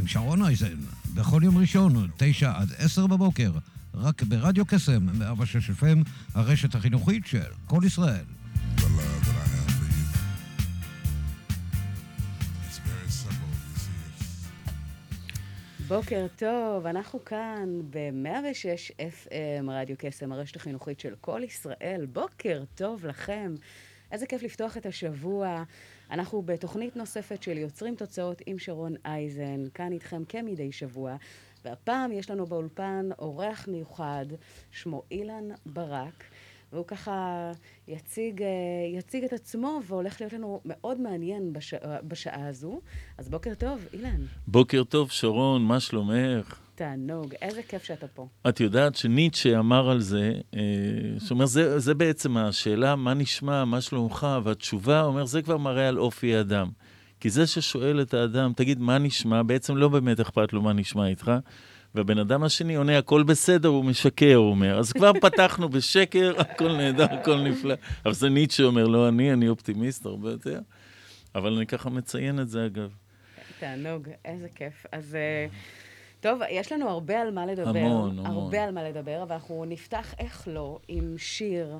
עם שרון אייזן, בכל יום ראשון, תשע עד עשר בבוקר, רק ברדיו קסם, 106 FM, הרשת החינוכית של כל ישראל. בוקר טוב, אנחנו כאן ב-106 FM, רדיו קסם, הרשת החינוכית של כל ישראל. בוקר טוב לכם. איזה כיף לפתוח את השבוע. אנחנו בתוכנית נוספת של יוצרים תוצאות עם שרון אייזן, כאן איתכם כמדי שבוע. והפעם יש לנו באולפן אורח מיוחד, שמו אילן ברק. והוא ככה יציג, אה, יציג את עצמו, והולך להיות לנו מאוד מעניין בש, בשעה הזו. אז בוקר טוב, אילן. בוקר טוב, שרון, מה שלומך? תענוג, איזה כיף שאתה פה. את יודעת שניטשה אמר על זה, אה, שאומר, זה, זה בעצם השאלה, מה נשמע, מה שלומך, והתשובה, אומר, זה כבר מראה על אופי האדם. כי זה ששואל את האדם, תגיד, מה נשמע, בעצם לא באמת אכפת לו מה נשמע איתך. והבן אדם השני עונה, הכל בסדר, הוא משקר, הוא אומר. אז כבר פתחנו בשקר, הכל נהדר, הכל נפלא. אבל זה ניטשה אומר, לא אני, אני אופטימיסט הרבה יותר. אבל אני ככה מציין את זה, אגב. תענוג, איזה כיף. אז אה, טוב, יש לנו הרבה על מה לדבר. המון, המון. הרבה על מה לדבר, אבל אנחנו נפתח, איך לא, עם שיר,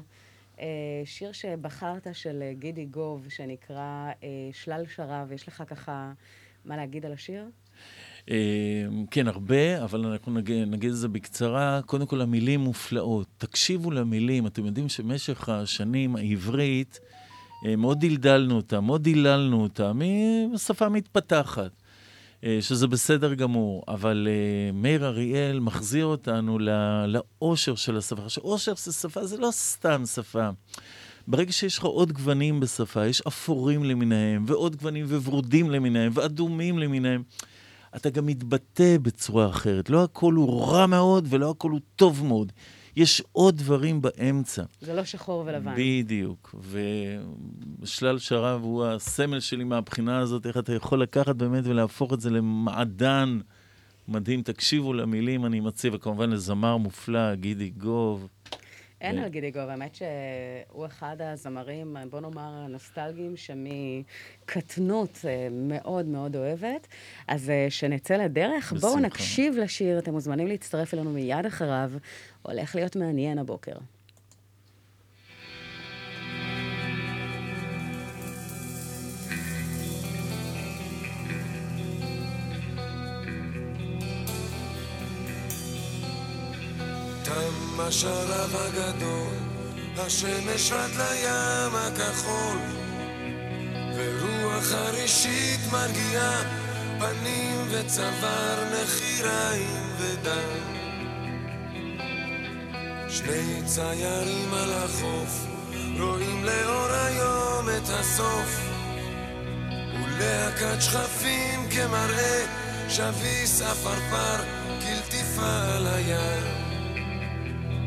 אה, שיר שבחרת של אה, גידי גוב, שנקרא אה, שלל שרב. יש לך ככה מה להגיד על השיר? אה, כן, הרבה, אבל אנחנו נגיד, נגיד את זה בקצרה. קודם כל, המילים מופלאות. תקשיבו למילים. אתם יודעים שבמשך השנים העברית, מאוד דלדלנו אותה, מאוד דיללנו אותה, משפה מתפתחת. אה, שזה בסדר גמור, אבל uh, מאיר אריאל מחזיר אותנו לאושר של השפה. עכשיו, אושר של שפה זה לא סתם שפה. ברגע שיש לך עוד גוונים בשפה, יש אפורים למיניהם, ועוד גוונים וורודים למיניהם, ואדומים למיניהם, אתה גם מתבטא בצורה אחרת. לא הכל הוא רע מאוד ולא הכל הוא טוב מאוד. יש עוד דברים באמצע. זה לא שחור ולבן. בדיוק. ושלל שרב הוא הסמל שלי מהבחינה הזאת, איך אתה יכול לקחת באמת ולהפוך את זה למעדן מדהים. תקשיבו למילים, אני מציע, וכמובן לזמר מופלא, גידי גוב. אין ו- על גידי גוב, האמת שהוא אחד הזמרים, בוא נאמר, הנוסטלגיים, שמקטנות אה, מאוד מאוד אוהבת. אז אה, שנצא לדרך, בואו. נקשיב לשיר, אתם מוזמנים להצטרף אלינו מיד אחריו. הולך להיות מעניין הבוקר. תם השלב הגדול, השמש עד לים הכחול, ורוח חרישית מרגיעה פנים וצוואר, נחיריים ודם. שני ציירים על החוף, רואים לאור היום את הסוף, ולהקת שכפים כמראה, שביס עפרפר, כלטיפה על הים.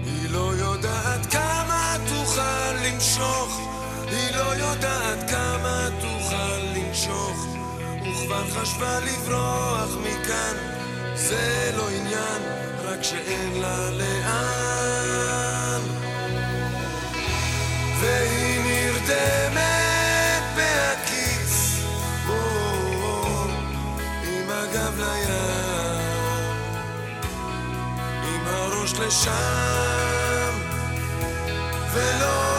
היא לא יודעת כמה תוכל למשוך, היא לא יודעת כמה תוכל למשוך, וכבר חשבה לברוח מכאן, זה לא עניין, רק שאין לה לאן. והיא נרדמת בהקיץ, עם הגב לים. עם הראש לשם, ולא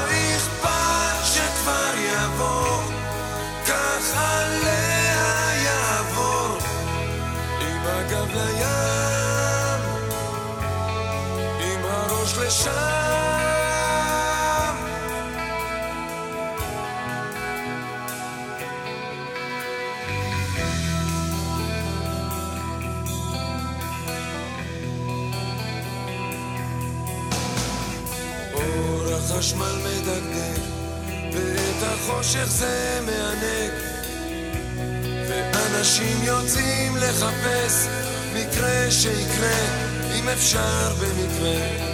לשם. אור החשמל מדגדג, ואת החושך זה מענג, אנשים יוצאים לחפש מקרה שיקרה, אם אפשר במקרה.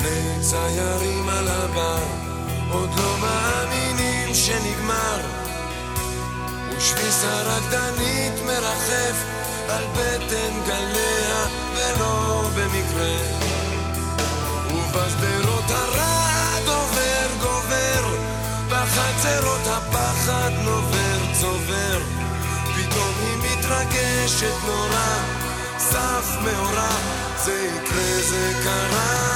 שני ציירים על הבר, עוד לא מאמינים שנגמר. ושביס הרקדנית מרחף על בטן גליה, ולא במקרה. ובשדרות הרעד עובר גובר, בחצרות הפחד נובר צובר. פתאום היא מתרגשת נורא, סף מאורע, זה יקרה, זה קרה.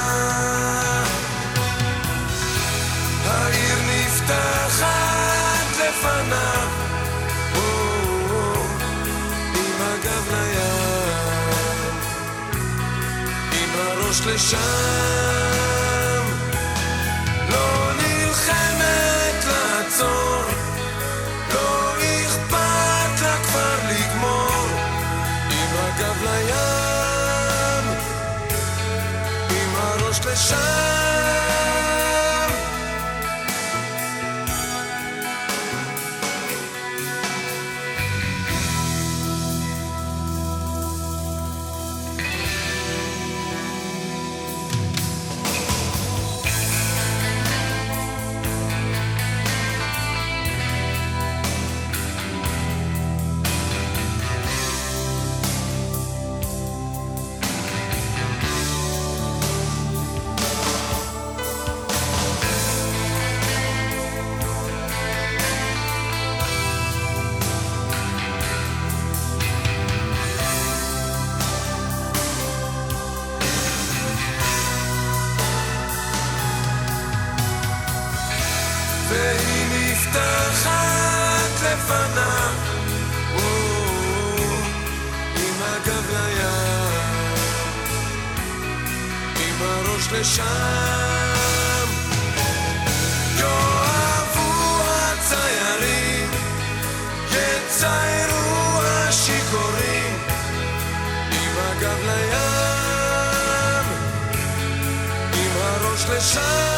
העיר נפתחת לפניו, או, עם הגב לים, עם הראש לשם, הראש לשם. יאהבו הציירים, יציירו השיכורים, עם הגב לים, עם הראש לשם.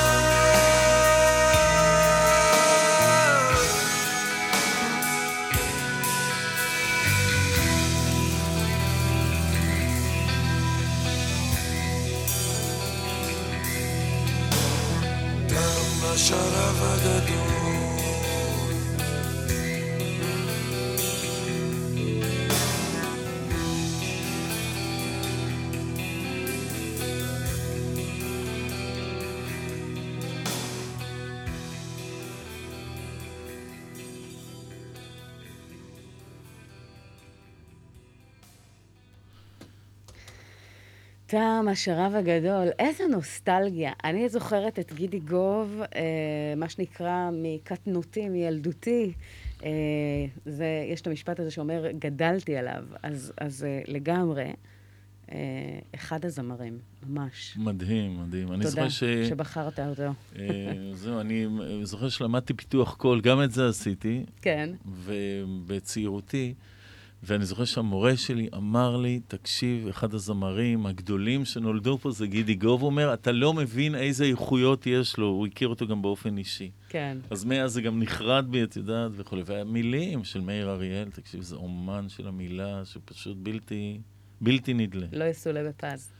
תם השרב הגדול, איזה נוסטלגיה. אני זוכרת את גידי גוב, אה, מה שנקרא, מקטנותי, מילדותי. אה, זה, יש את המשפט הזה שאומר, גדלתי עליו. אז, אז אה, לגמרי, אה, אחד הזמרים, ממש. מדהים, מדהים. אני תודה זוכר ש... שבחרת אותו. אה, זהו, אני זוכר שלמדתי פיתוח קול, גם את זה עשיתי, כן. ובצעירותי, ואני זוכר שהמורה שלי אמר לי, תקשיב, אחד הזמרים הגדולים שנולדו פה זה גידי גוב, הוא אומר, אתה לא מבין איזה איכויות יש לו, הוא הכיר אותו גם באופן אישי. כן. אז מאז זה גם נחרט בי, את יודעת, וכולי. והמילים של מאיר אריאל, תקשיב, זה אומן של המילה, שפשוט בלתי, בלתי נדלה. לא יסולא בפז.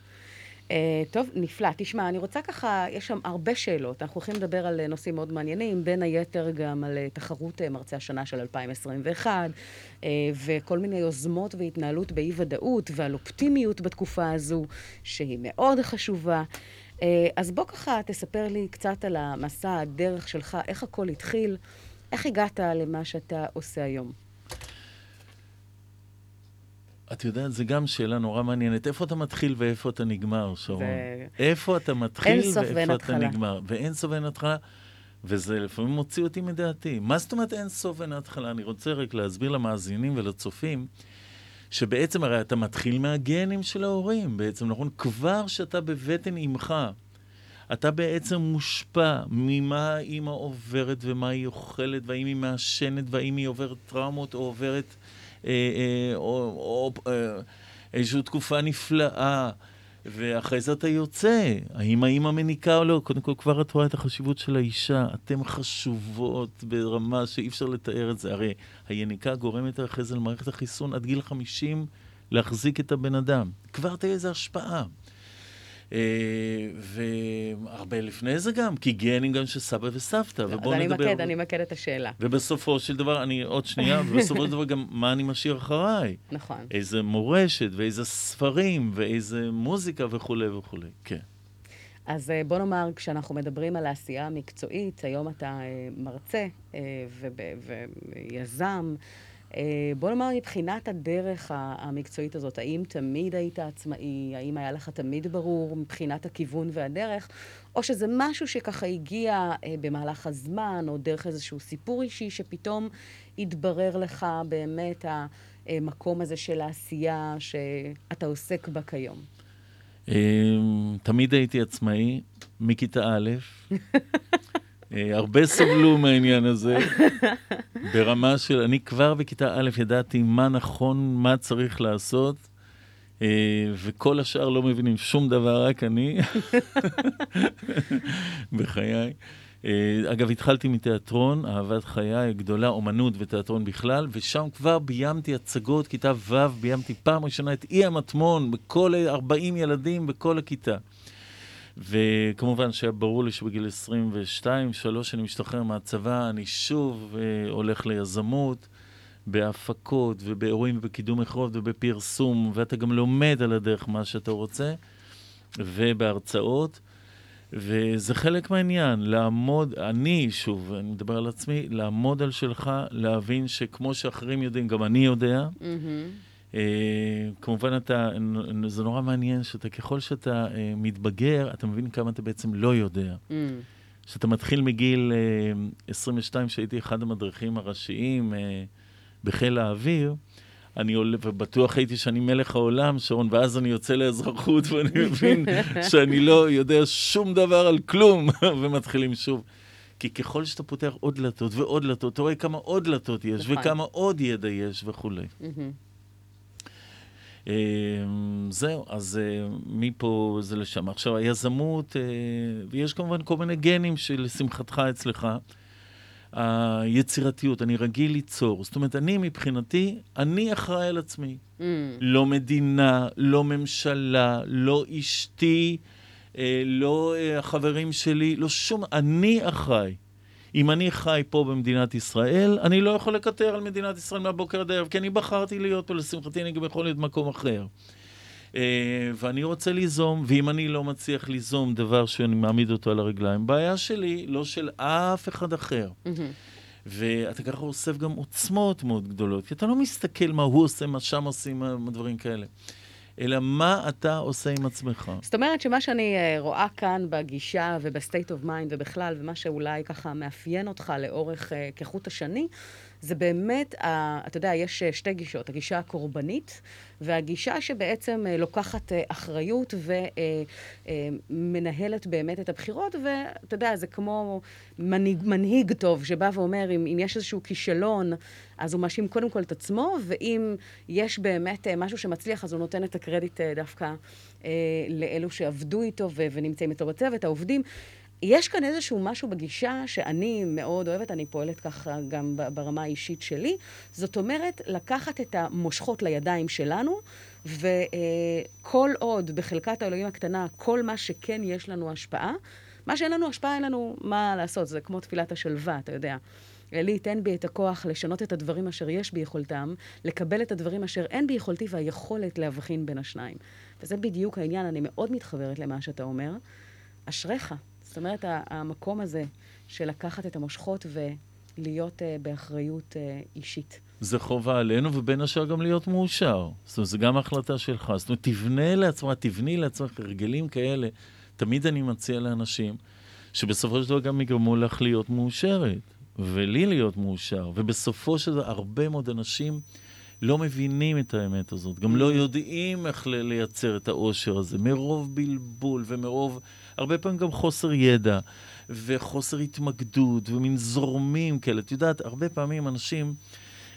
Uh, טוב, נפלא. תשמע, אני רוצה ככה, יש שם הרבה שאלות. אנחנו הולכים לדבר על אה, נושאים מאוד מעניינים, בין היתר גם על uh, תחרות מרצה השנה של 2021, uh, וכל מיני יוזמות והתנהלות באי-ודאות, ועל אופטימיות בתקופה הזו, שהיא מאוד חשובה. Uh, אז בוא ככה תספר לי קצת על המסע, הדרך שלך, איך הכל התחיל, איך הגעת למה שאתה עושה היום. את יודעת, זו גם שאלה נורא מעניינת. איפה אתה מתחיל ואיפה אתה נגמר, שרון? זה- איפה אתה מתחיל ואיפה אתה. נגמר? ואין סוף ואין התחלה, וזה לפעמים מוציא אותי מדעתי. מה זאת אומרת אין סוף ואין התחלה? אני רוצה רק להסביר למאזינים ולצופים, שבעצם הרי אתה מתחיל מהגנים של ההורים, בעצם, נכון? כבר שאתה בבטן אימך, אתה בעצם מושפע ממה האימא עוברת ומה היא אוכלת, והאם היא מעשנת, והאם היא עוברת טראומות או עוברת או, או אה, איזושהי תקופה נפלאה. ואחרי זה אתה יוצא, האם האמא מניקה או לא? קודם כל, כבר את רואה את החשיבות של האישה. אתן חשובות ברמה שאי אפשר לתאר את זה. הרי היניקה גורמת אחרי זה למערכת החיסון עד גיל 50 להחזיק את הבן אדם. כבר תהיה איזו השפעה. אה, והרבה לפני זה גם, כי גנים גם של סבא וסבתא, ובואו נדבר... אז אני אמקד, אני אמקד את השאלה. ובסופו של דבר, אני עוד שנייה, ובסופו של דבר גם מה אני משאיר אחריי. נכון. איזה מורשת, ואיזה ספרים, ואיזה מוזיקה וכולי וכולי, כן. אז אה, בוא נאמר, כשאנחנו מדברים על העשייה המקצועית, היום אתה אה, מרצה ויזם. אה, בוא נאמר, מבחינת הדרך המקצועית הזאת, האם תמיד היית עצמאי? האם היה לך תמיד ברור מבחינת הכיוון והדרך? או שזה משהו שככה הגיע אה, במהלך הזמן, או דרך איזשהו סיפור אישי, שפתאום התברר לך באמת המקום הזה של העשייה שאתה עוסק בה כיום? תמיד הייתי עצמאי, מכיתה א'. אה, הרבה סבלו מהעניין הזה, ברמה של, אני כבר בכיתה א' ידעתי מה נכון, מה צריך לעשות, אה, וכל השאר לא מבינים שום דבר, רק אני, בחיי. אה, אגב, התחלתי מתיאטרון, אהבת חיי גדולה, אומנות ותיאטרון בכלל, ושם כבר ביימתי הצגות, כיתה ו', ביימתי פעם ראשונה את אי המטמון, בכל 40 ילדים בכל הכיתה. וכמובן שהיה ברור לי שבגיל 22, שלוש אני משתחרר מהצבא, אני שוב אה, הולך ליזמות, בהפקות ובאירועים ובקידום מכרות ובפרסום, ואתה גם לומד על הדרך מה שאתה רוצה, ובהרצאות. וזה חלק מהעניין, לעמוד, אני, שוב, אני מדבר על עצמי, לעמוד על שלך, להבין שכמו שאחרים יודעים, גם אני יודע. Mm-hmm. Uh, כמובן, אתה, זה נורא מעניין שאתה, ככל שאתה uh, מתבגר, אתה מבין כמה אתה בעצם לא יודע. כשאתה mm. מתחיל מגיל uh, 22, שהייתי אחד המדריכים הראשיים בחיל האוויר, אני עולה, ובטוח הייתי שאני מלך העולם, שרון, ואז אני יוצא לאזרחות ואני מבין שאני לא יודע שום דבר על כלום, ומתחילים שוב. כי ככל שאתה פותח עוד דלתות ועוד דלתות, אתה רואה כמה עוד דלתות יש, נכון. וכמה עוד ידע יש וכולי. אמ, זהו, אז אה, מפה זה לשם. עכשיו, היזמות, אה, ויש כמובן כל מיני גנים שלשמחתך אצלך. היצירתיות, אני רגיל ליצור. זאת אומרת, אני מבחינתי, אני אחראי על עצמי. Mm. לא מדינה, לא ממשלה, לא אשתי, אה, לא החברים שלי, לא שום... אני אחראי. אם אני חי פה במדינת ישראל, אני לא יכול לקטר על מדינת ישראל מהבוקר עד הערב, כי אני בחרתי להיות פה, לשמחתי אני גם יכול להיות במקום אחר. Uh, ואני רוצה ליזום, ואם אני לא מצליח ליזום דבר שאני מעמיד אותו על הרגליים, בעיה שלי, לא של אף אחד אחר. Mm-hmm. ואתה ככה אוסף גם עוצמות מאוד גדולות, כי אתה לא מסתכל מה הוא עושה, מה שם עושים, מה דברים כאלה. אלא מה אתה עושה עם עצמך. זאת אומרת שמה שאני uh, רואה כאן בגישה וב state of mind ובכלל, ומה שאולי ככה מאפיין אותך לאורך uh, כחוט השני, זה באמת, אתה יודע, יש uh, שתי גישות, הגישה הקורבנית והגישה שבעצם uh, לוקחת uh, אחריות ומנהלת uh, באמת את הבחירות, ואתה יודע, זה כמו מנהיג, מנהיג טוב שבא ואומר, אם, אם יש איזשהו כישלון, אז הוא מאשים קודם כל את עצמו, ואם יש באמת משהו שמצליח, אז הוא נותן את הקרדיט דווקא לאלו שעבדו איתו ונמצאים איתו בצוות, העובדים. יש כאן איזשהו משהו בגישה שאני מאוד אוהבת, אני פועלת ככה גם ברמה האישית שלי. זאת אומרת, לקחת את המושכות לידיים שלנו, וכל עוד בחלקת האלוהים הקטנה, כל מה שכן יש לנו השפעה, מה שאין לנו השפעה, אין לנו מה לעשות. זה כמו תפילת השלווה, אתה יודע. לי, תן בי את הכוח לשנות את הדברים אשר יש ביכולתם, לקבל את הדברים אשר אין ביכולתי, והיכולת להבחין בין השניים. וזה בדיוק העניין, אני מאוד מתחברת למה שאתה אומר. אשריך. זאת אומרת, המקום הזה של לקחת את המושכות ולהיות uh, באחריות uh, אישית. זה חובה עלינו, ובין השאר גם להיות מאושר. זאת אומרת, זו גם החלטה שלך. זאת אומרת, תבנה לעצמך, תבני לעצמך הרגלים כאלה. תמיד אני מציע לאנשים, שבסופו של דבר גם יגרמו לך להיות מאושרת, ולי להיות מאושר. ובסופו של דבר, הרבה מאוד אנשים לא מבינים את האמת הזאת, גם לא יודעים איך לייצר את האושר הזה, מרוב בלבול ומרוב... הרבה פעמים גם חוסר ידע וחוסר התמקדות ומין זורמים כאלה. את יודעת, הרבה פעמים אנשים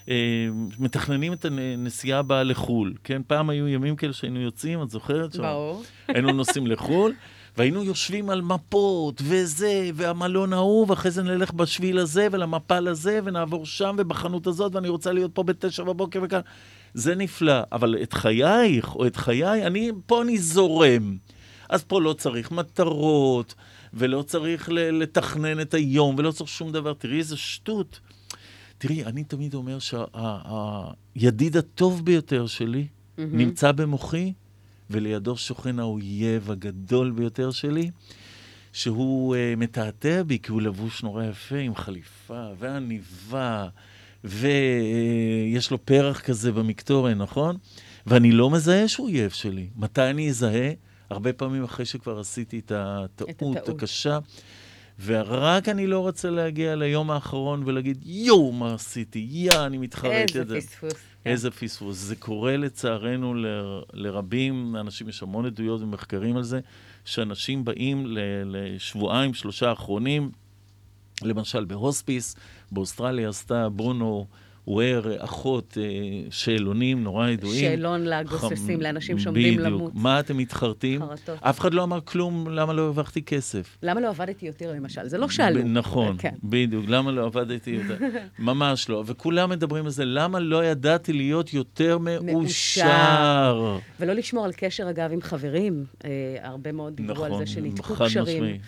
אה, מתכננים את הנסיעה הבאה לחו"ל, כן? פעם היו ימים כאלה שהיינו יוצאים, את זוכרת? ברור. היינו נוסעים לחו"ל, והיינו יושבים על מפות, וזה, והמלון ההוא, ואחרי זה נלך בשביל הזה, ולמפל הזה, ונעבור שם, ובחנות הזאת, ואני רוצה להיות פה בתשע בבוקר וכאן. זה נפלא, אבל את חייך, או את חיי, אני, פה אני זורם. אז פה לא צריך מטרות, ולא צריך לתכנן את היום, ולא צריך שום דבר. תראי איזה שטות. תראי, אני תמיד אומר שהידיד הטוב ביותר שלי mm-hmm. נמצא במוחי, ולידו שוכן האויב הגדול ביותר שלי, שהוא uh, מתעתע בי כי הוא לבוש נורא יפה, עם חליפה ועניבה, ויש uh, לו פרח כזה במקטורן, נכון? ואני לא מזהה שהוא אויב שלי. מתי אני אזהה? הרבה פעמים אחרי שכבר עשיתי את הטעות, את הטעות. הקשה. ורק אני לא רוצה להגיע ליום האחרון ולהגיד, יואו, מה עשיתי? יא, אני מתחרט. איזה פספוס. כן. איזה פספוס. זה קורה לצערנו ל, לרבים, אנשים, יש המון עדויות ומחקרים על זה, שאנשים באים לשבועיים, שלושה אחרונים, למשל בהוספיס, באוסטרליה עשתה ברונו ער אחות אה, שאלונים נורא ידועים. שאלון לגוססים, ח... לאנשים שעומדים בדיוק. למות. מה אתם מתחרטים? חרטות. אף אחד לא אמר כלום, למה לא הרווחתי כסף. למה לא עבדתי יותר, למשל? זה לא שאלו. ב- נכון, כן. בדיוק. למה לא עבדתי יותר? ממש לא. וכולם מדברים על זה, למה לא ידעתי להיות יותר מאושר? ולא לשמור על קשר, אגב, עם חברים. אה, הרבה מאוד דיברו נכון, על זה של ניתקו קשרים. משמעי.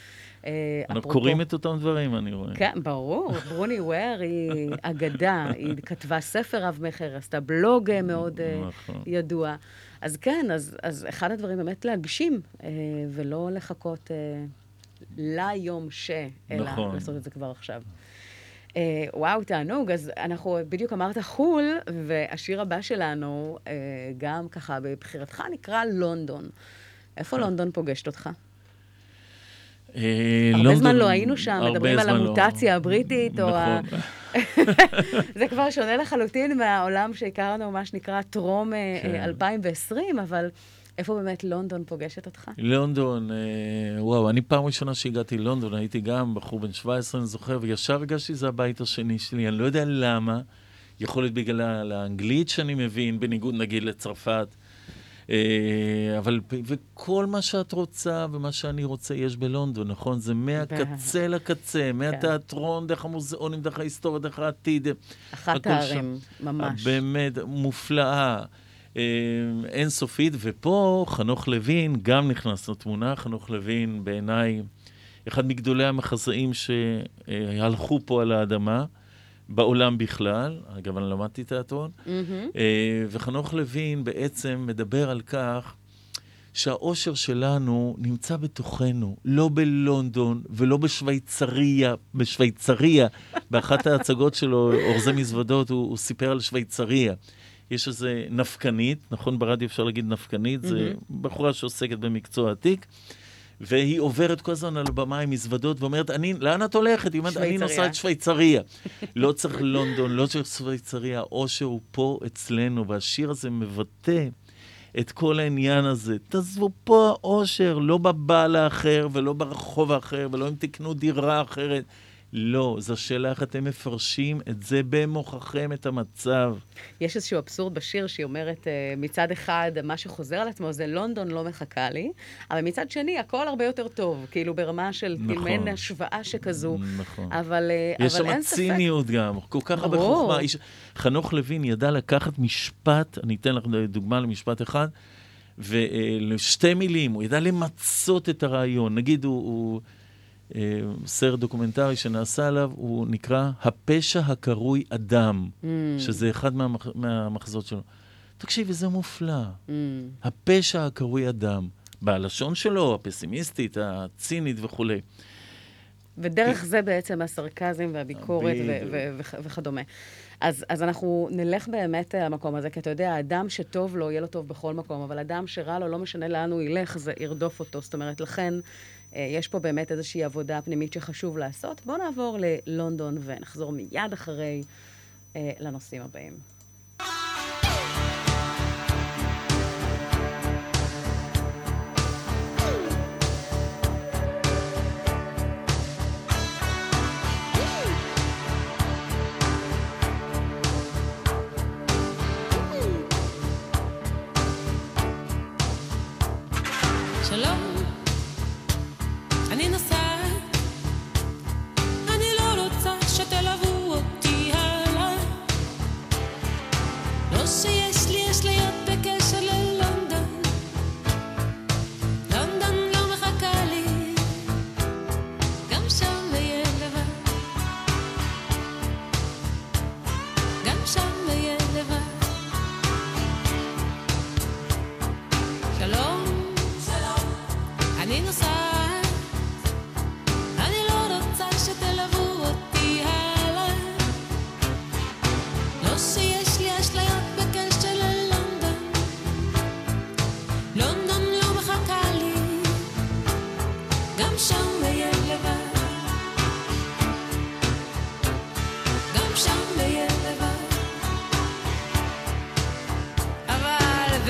אה, אנחנו קוראים את אותם דברים, אני רואה. כן, ברור. ברוני וויר היא אגדה. היא כתבה ספר רב-מכר, עשתה בלוג אה, מאוד אה, נכון. ידוע. אז כן, אז, אז אחד הדברים באמת להגשים, ולא לחכות ליום ש, אלא נכון. לעשות את זה כבר עכשיו. Uh, וואו, תענוג. אז אנחנו, בדיוק אמרת חו"ל, והשיר הבא שלנו, uh, גם ככה בבחירתך, נקרא לונדון. איפה לונדון פוגשת אותך? אה, הרבה זמן לא היינו שם, מדברים על לא. המוטציה הבריטית, או ה... נכון. זה כבר שונה לחלוטין מהעולם שהכרנו, מה שנקרא טרום 2020, אה, כן. אבל... איפה באמת לונדון פוגשת אותך? לונדון, אה, וואו, אני פעם ראשונה שהגעתי ללונדון, הייתי גם בחור בן 17, אני זוכר, וישר הרגשתי שזה הבית השני שלי, אני לא יודע למה, יכול להיות בגלל האנגלית שאני מבין, בניגוד נגיד לצרפת. אה, אבל, וכל מה שאת רוצה ומה שאני רוצה יש בלונדון, נכון? זה מהקצה לקצה, כן. מהתיאטרון, דרך המוזיאונים, דרך ההיסטוריה, דרך העתיד. אחת הערים, ממש. באמת, מופלאה. אה, אינסופית, ופה חנוך לוין גם נכנס לתמונה. חנוך לוין, בעיניי, אחד מגדולי המחזאים שהלכו פה על האדמה. בעולם בכלל, אגב, אני למדתי תיאטרון, mm-hmm. וחנוך לוין בעצם מדבר על כך שהאושר שלנו נמצא בתוכנו, לא בלונדון ולא בשוויצריה, בשוויצריה. באחת ההצגות שלו, אורזי מזוודות, הוא, הוא סיפר על שוויצריה. יש איזה נפקנית, נכון ברדיו אפשר להגיד נפקנית, mm-hmm. זה בחורה שעוסקת במקצוע עתיק. והיא עוברת כל הזמן על הבמה עם מזוודות ואומרת, אני, לאן את הולכת? היא אומרת, אני נוסעת שוויצריה. לא צריך לונדון, לא צריך שוויצריה, העושר הוא פה אצלנו, והשיר הזה מבטא את כל העניין הזה. תעזבו פה העושר, לא בבעל האחר ולא ברחוב האחר, ולא אם תקנו דירה אחרת. לא, זו שאלה איך אתם מפרשים את זה במוחכם, את המצב. יש איזשהו אבסורד בשיר שהיא אומרת, אה, מצד אחד, מה שחוזר על עצמו זה לונדון לא מחכה לי, אבל מצד שני, הכל הרבה יותר טוב, כאילו ברמה של נכון. מעין השוואה שכזו. נכון. אבל, אה, יש אבל אין ספק. יש שם ציניות גם, כל כך הרבה חוכמה. איש... חנוך לוין ידע לקחת משפט, אני אתן לך דוגמה למשפט אחד, ולשתי מילים, הוא ידע למצות את הרעיון. נגיד, הוא... הוא אה, סרט דוקומנטרי שנעשה עליו, הוא נקרא הפשע הקרוי אדם, mm. שזה אחד מהמח... מהמחזות שלו. תקשיבי, זה מופלא. Mm. הפשע הקרוי אדם, בלשון שלו, הפסימיסטית, הצינית וכולי. ודרך זה בעצם הסרקזם והביקורת ו- ו- ו- וכדומה. אז, אז אנחנו נלך באמת למקום הזה, כי אתה יודע, אדם שטוב לו, יהיה לו טוב בכל מקום, אבל אדם שרע לו, לא משנה לאן הוא ילך, זה ירדוף אותו. זאת אומרת, לכן אה, יש פה באמת איזושהי עבודה פנימית שחשוב לעשות. בואו נעבור ללונדון ונחזור מיד אחרי אה, לנושאים הבאים.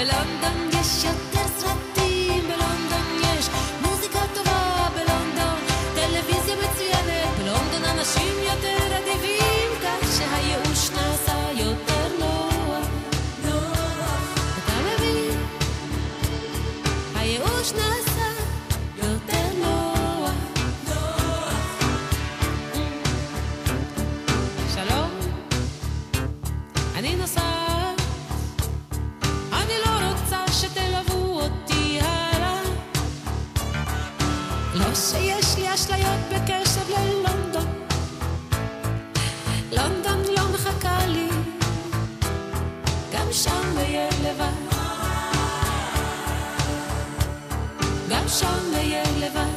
London, yes, you're. לבד. גם שם אהיה לבד.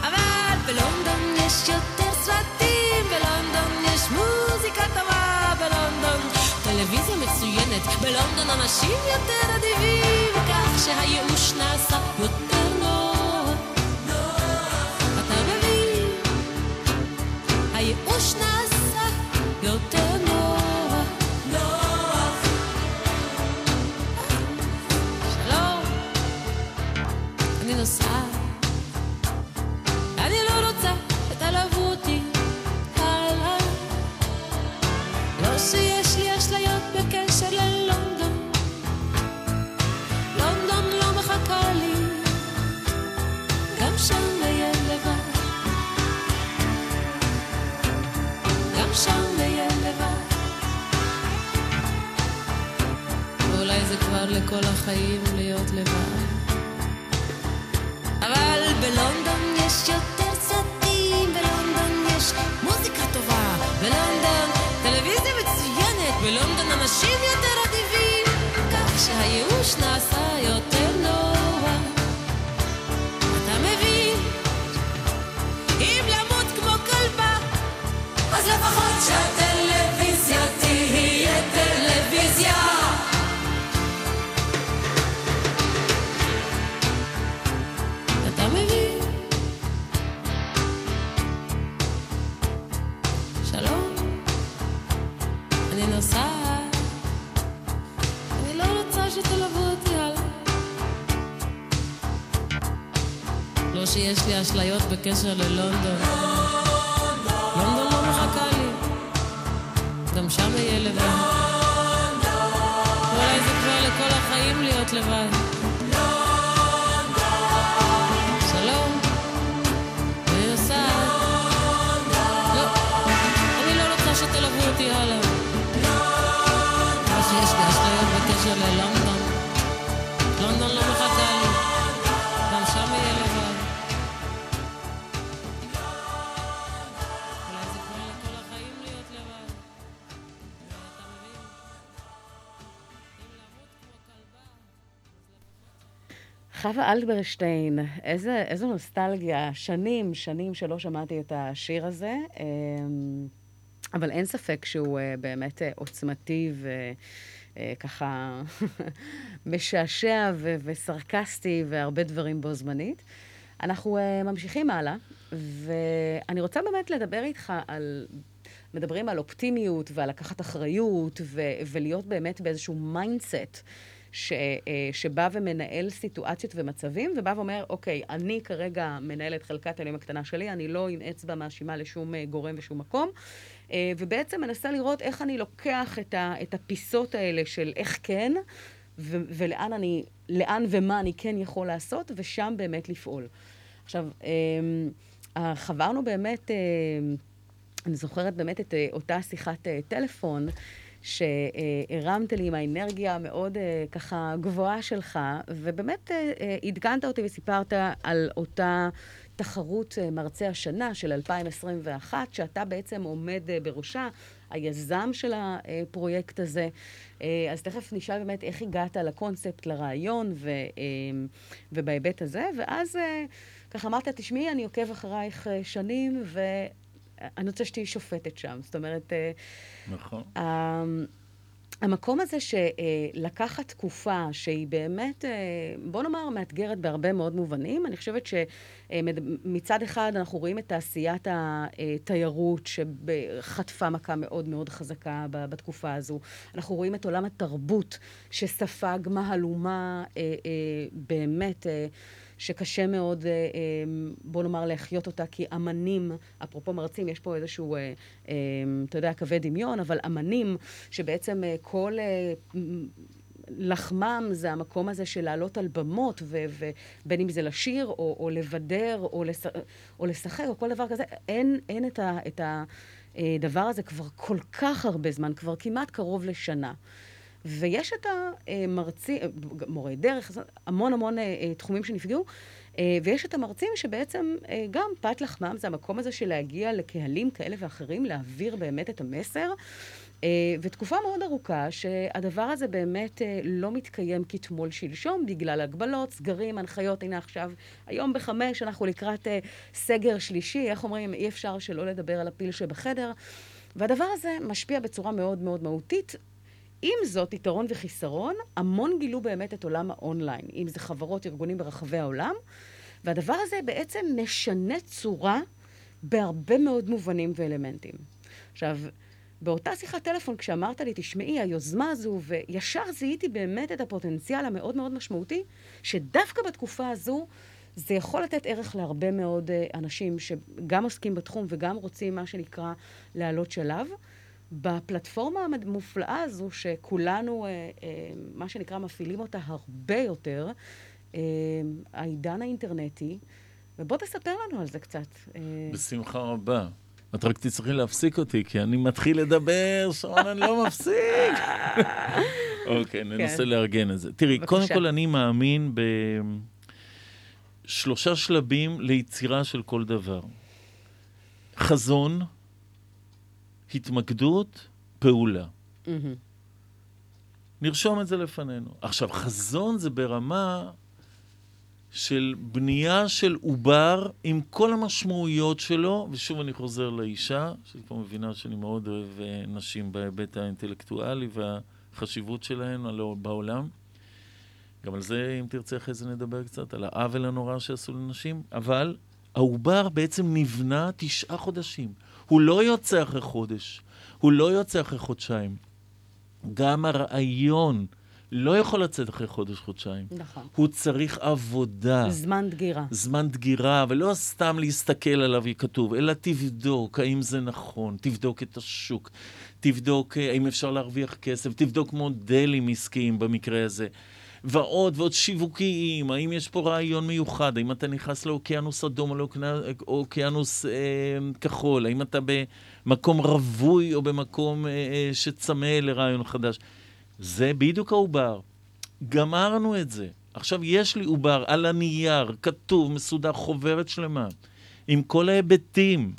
אבל בלונדון יש יותר סרטים, בלונדון יש מוזיקה טובה, בלונדון טלוויזיה מצוינת, בלונדון אנשים יותר אדיבים, כך שהייאוש נעשה יותר זה כבר לכל החיים להיות לבד. אבל בלונדון יש יותר סרטים, בלונדון יש מוזיקה טובה, בלונדון טלוויזיה מצוינת, בלונדון אנשים יותר אדיבים, כך שהייאוש נעשה יותר שיש לי אשליות בקשר ללונדון. לונדון לא מחכה לי. גם שם אהיה לבד. אולי זה כבר לכל החיים להיות לבד. חווה אלברשטיין, איזה, איזו נוסטלגיה. שנים, שנים שלא שמעתי את השיר הזה, אמ, אבל אין ספק שהוא אה, באמת אה, עוצמתי וככה משעשע ו- וסרקסטי והרבה דברים בו זמנית. אנחנו אה, ממשיכים הלאה, ואני רוצה באמת לדבר איתך על... מדברים על אופטימיות ועל לקחת אחריות ו- ולהיות באמת באיזשהו mindset. ש, אה, שבא ומנהל סיטואציות ומצבים, ובא ואומר, אוקיי, אני כרגע מנהל את חלקת האלוהים הקטנה שלי, אני לא עם אצבע מאשימה לשום אה, גורם ושום מקום, אה, ובעצם מנסה לראות איך אני לוקח את, ה, את הפיסות האלה של איך כן, ו, ולאן אני, לאן ומה אני כן יכול לעשות, ושם באמת לפעול. עכשיו, אה, חברנו באמת, אני זוכרת באמת את אותה שיחת טלפון, שהרמת לי עם האנרגיה המאוד אה, ככה גבוהה שלך, ובאמת אה, אה, עדכנת אותי וסיפרת על אותה תחרות מרצה השנה של 2021, שאתה בעצם עומד בראשה, היזם של הפרויקט הזה. אז תכף נשאל באמת איך הגעת לקונספט, לרעיון, ו, ובהיבט הזה, ואז ככה אמרת, תשמעי, אני עוקב אחרייך שנים, ו... אני רוצה שתהיי שופטת שם. זאת אומרת, אה, נכון. ה- המקום הזה שלקחת תקופה שהיא באמת, אה, בוא נאמר, מאתגרת בהרבה מאוד מובנים, אני חושבת שמצד אחד אנחנו רואים את תעשיית התיירות שחטפה מכה מאוד מאוד חזקה בתקופה הזו. אנחנו רואים את עולם התרבות שספג מהלומה אה, באמת... שקשה מאוד, אה, אה, בוא נאמר, להחיות אותה, כי אמנים, אפרופו מרצים, יש פה איזשהו, אה, אתה יודע, קווי דמיון, אבל אמנים, שבעצם כל... לחמם זה המקום הזה של לעלות על במות, ובין אם זה לשיר, או, או לבדר, או, לס- או לשחק, או כל דבר כזה, אין, אין את, ה, את הדבר הזה כבר כל כך הרבה זמן, כבר כמעט קרוב לשנה. ויש את המרצים, מורי דרך, המון המון אה, תחומים שנפגעו, אה, ויש את המרצים שבעצם אה, גם פת לחמם זה המקום הזה של להגיע לקהלים כאלה ואחרים, להעביר באמת את המסר. ותקופה מאוד ארוכה שהדבר הזה באמת לא מתקיים כתמול שלשום בגלל הגבלות, סגרים, הנחיות. הנה עכשיו, היום בחמש אנחנו לקראת סגר שלישי, איך אומרים, אי אפשר שלא לדבר על הפיל שבחדר. והדבר הזה משפיע בצורה מאוד מאוד מהותית. עם זאת, יתרון וחיסרון, המון גילו באמת את עולם האונליין, אם זה חברות, ארגונים ברחבי העולם, והדבר הזה בעצם משנה צורה בהרבה מאוד מובנים ואלמנטים. עכשיו, באותה שיחת טלפון, כשאמרת לי, תשמעי, היוזמה הזו, וישר זיהיתי באמת את הפוטנציאל המאוד מאוד משמעותי, שדווקא בתקופה הזו, זה יכול לתת ערך להרבה מאוד אה, אנשים שגם עוסקים בתחום וגם רוצים, מה שנקרא, לעלות שלב. בפלטפורמה המופלאה הזו, שכולנו, אה, אה, מה שנקרא, מפעילים אותה הרבה יותר, אה, העידן האינטרנטי, ובוא תספר לנו על זה קצת. אה, בשמחה רבה. את רק תצטרכי להפסיק אותי, כי אני מתחיל לדבר, שרון, אני לא מפסיק. אוקיי, ננסה לארגן את זה. תראי. קודם כל אני מאמין בשלושה שלבים ליצירה של כל דבר. חזון, התמקדות, פעולה. נרשום את זה לפנינו. עכשיו, חזון זה ברמה של בנייה של עובר עם כל המשמעויות שלו, ושוב אני חוזר לאישה, שאת כבר מבינה שאני מאוד אוהב אה, נשים בהיבט האינטלקטואלי והחשיבות שלהן בעולם. גם על זה, אם תרצה, אחרי זה נדבר קצת, על העוול הנורא שעשו לנשים, אבל העובר בעצם נבנה תשעה חודשים. הוא לא יוצא אחרי חודש, הוא לא יוצא אחרי חודשיים. גם הרעיון לא יכול לצאת אחרי חודש-חודשיים. נכון. הוא צריך עבודה. זמן דגירה. זמן דגירה, ולא סתם להסתכל עליו כתוב, אלא תבדוק האם זה נכון, תבדוק את השוק, תבדוק אה, האם אפשר להרוויח כסף, תבדוק מודלים עסקיים במקרה הזה. ועוד ועוד שיווקיים, האם יש פה רעיון מיוחד, האם אתה נכנס לאוקיינוס אדום או לאוקיינוס אה, כחול, האם אתה במקום רווי או במקום אה, אה, שצמא לרעיון חדש. זה בדיוק העובר. גמרנו את זה. עכשיו יש לי עובר על הנייר, כתוב, מסודר, חוברת שלמה, עם כל ההיבטים.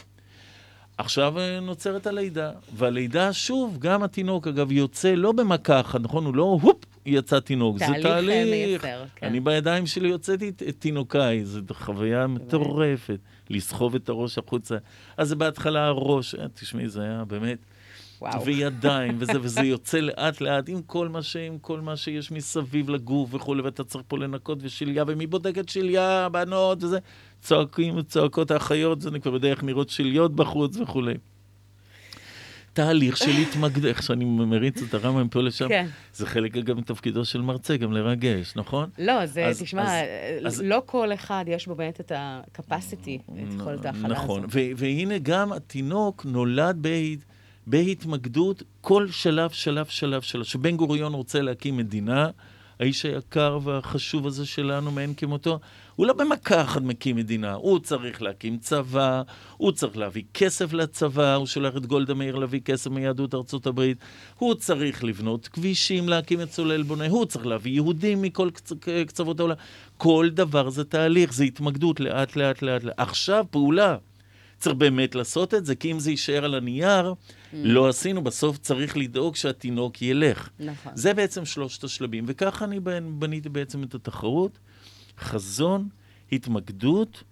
עכשיו אה, נוצרת הלידה, והלידה, שוב, גם התינוק, אגב, יוצא לא במכה אחת, נכון? הוא לא, הופ, יצא תינוק. זה תהליך, אה, תהליך. מייסר, כן. אני בידיים שלי הוצאתי את, את תינוקיי, זו חוויה מטורפת, לסחוב את הראש החוצה. אז זה בהתחלה הראש, אה, תשמעי, זה היה באמת... וואו. וידיים, וזה, וזה יוצא לאט לאט עם כל מה, ש, עם כל מה שיש מסביב לגוף וכולי, ואתה צריך פה לנקות ושליה, ומי בודק את שליה, בנות, וזה. צועקים וצועקות האחיות, זה כבר בדרך נראות שליות בחוץ וכולי. תהליך של התמקד... איך שאני מריץ את הרמה מפה לשם, כן. זה חלק גם מתפקידו של מרצה, גם לרגש, נכון? לא, זה, אז- תשמע, אז- אז- לא כל אחד יש בו באמת את ה-capacity, את יכולת ההכלה הזו. נכון, והנה גם התינוק נולד בהת- בהתמקדות כל שלב, שלב, שלב, שלב. שבן גוריון רוצה להקים מדינה, האיש היקר והחשוב הזה שלנו, מאין כמותו, הוא לא במכה אחת מקים מדינה, הוא צריך להקים צבא, הוא צריך להביא כסף לצבא, הוא שולח את גולדה מאיר להביא כסף מיהדות ארצות הברית, הוא צריך לבנות כבישים, להקים את סולל בונה, הוא צריך להביא יהודים מכל קצ... קצוות העולם. כל דבר זה תהליך, זה התמקדות לאט, לאט, לאט, לאט. עכשיו, פעולה. צריך באמת לעשות את זה, כי אם זה יישאר על הנייר, לא עשינו, בסוף צריך לדאוג שהתינוק ילך. נכון. זה בעצם שלושת השלבים, וככה אני בנ- בניתי בעצם את התחרות. חזון, התמקדות,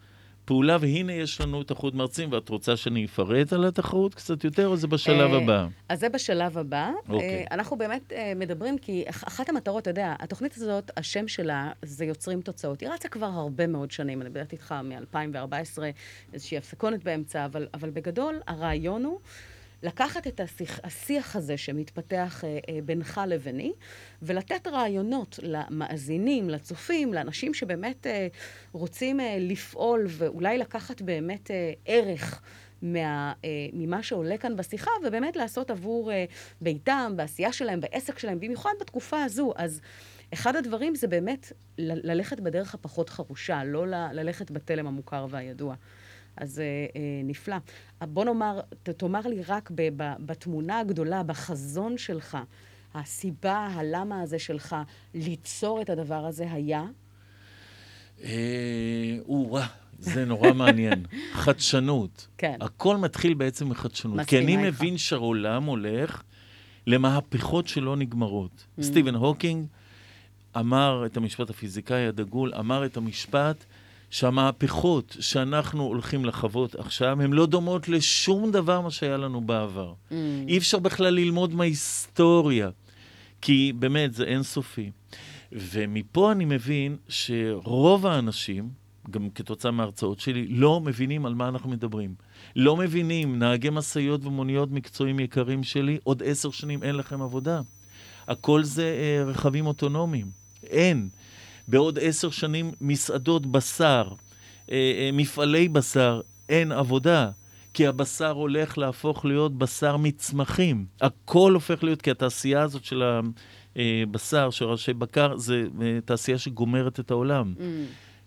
פעולה, והנה יש לנו תחרות מרצים, ואת רוצה שאני אפרט על התחרות קצת יותר, או זה בשלב אה, הבא? אז זה בשלב הבא. אוקיי. אה, אנחנו באמת אה, מדברים, כי אח- אחת המטרות, אתה יודע, התוכנית הזאת, השם שלה זה יוצרים תוצאות. היא רצה כבר הרבה מאוד שנים, אני מדברת איתך מ-2014, איזושהי הפסקונת באמצע, אבל, אבל בגדול, הרעיון הוא... לקחת את השיח, השיח הזה שמתפתח אה, אה, בינך לביני, ולתת רעיונות למאזינים, לצופים, לאנשים שבאמת אה, רוצים אה, לפעול ואולי לקחת באמת אה, ערך מה, אה, ממה שעולה כאן בשיחה, ובאמת לעשות עבור אה, ביתם, בעשייה שלהם, בעסק שלהם, במיוחד בתקופה הזו. אז אחד הדברים זה באמת ל- ללכת בדרך הפחות חרושה, לא ל- ללכת בתלם המוכר והידוע. אז אה, אה, נפלא. אה, בוא נאמר, ת, תאמר לי רק ב, ב, בתמונה הגדולה, בחזון שלך, הסיבה, הלמה הזה שלך ליצור את הדבר הזה היה? אה, או-אה, זה נורא מעניין. חדשנות. כן. הכל מתחיל בעצם מחדשנות. כי אני איתך. מבין שהעולם הולך למהפכות שלא נגמרות. סטיבן הוקינג אמר את המשפט הפיזיקאי הדגול, אמר את המשפט שהמהפכות שאנחנו הולכים לחוות עכשיו, הן לא דומות לשום דבר מה שהיה לנו בעבר. אי אפשר בכלל ללמוד מההיסטוריה, כי באמת זה אינסופי. ומפה אני מבין שרוב האנשים, גם כתוצאה מההרצאות שלי, לא מבינים על מה אנחנו מדברים. לא מבינים, נהגי משאיות ומוניות מקצועיים יקרים שלי, עוד עשר שנים אין לכם עבודה. הכל זה אה, רכבים אוטונומיים. אין. בעוד עשר שנים מסעדות בשר, אה, אה, מפעלי בשר, אין עבודה. כי הבשר הולך להפוך להיות בשר מצמחים. הכל הופך להיות, כי התעשייה הזאת של הבשר, של ראשי בקר, זה אה, תעשייה שגומרת את העולם.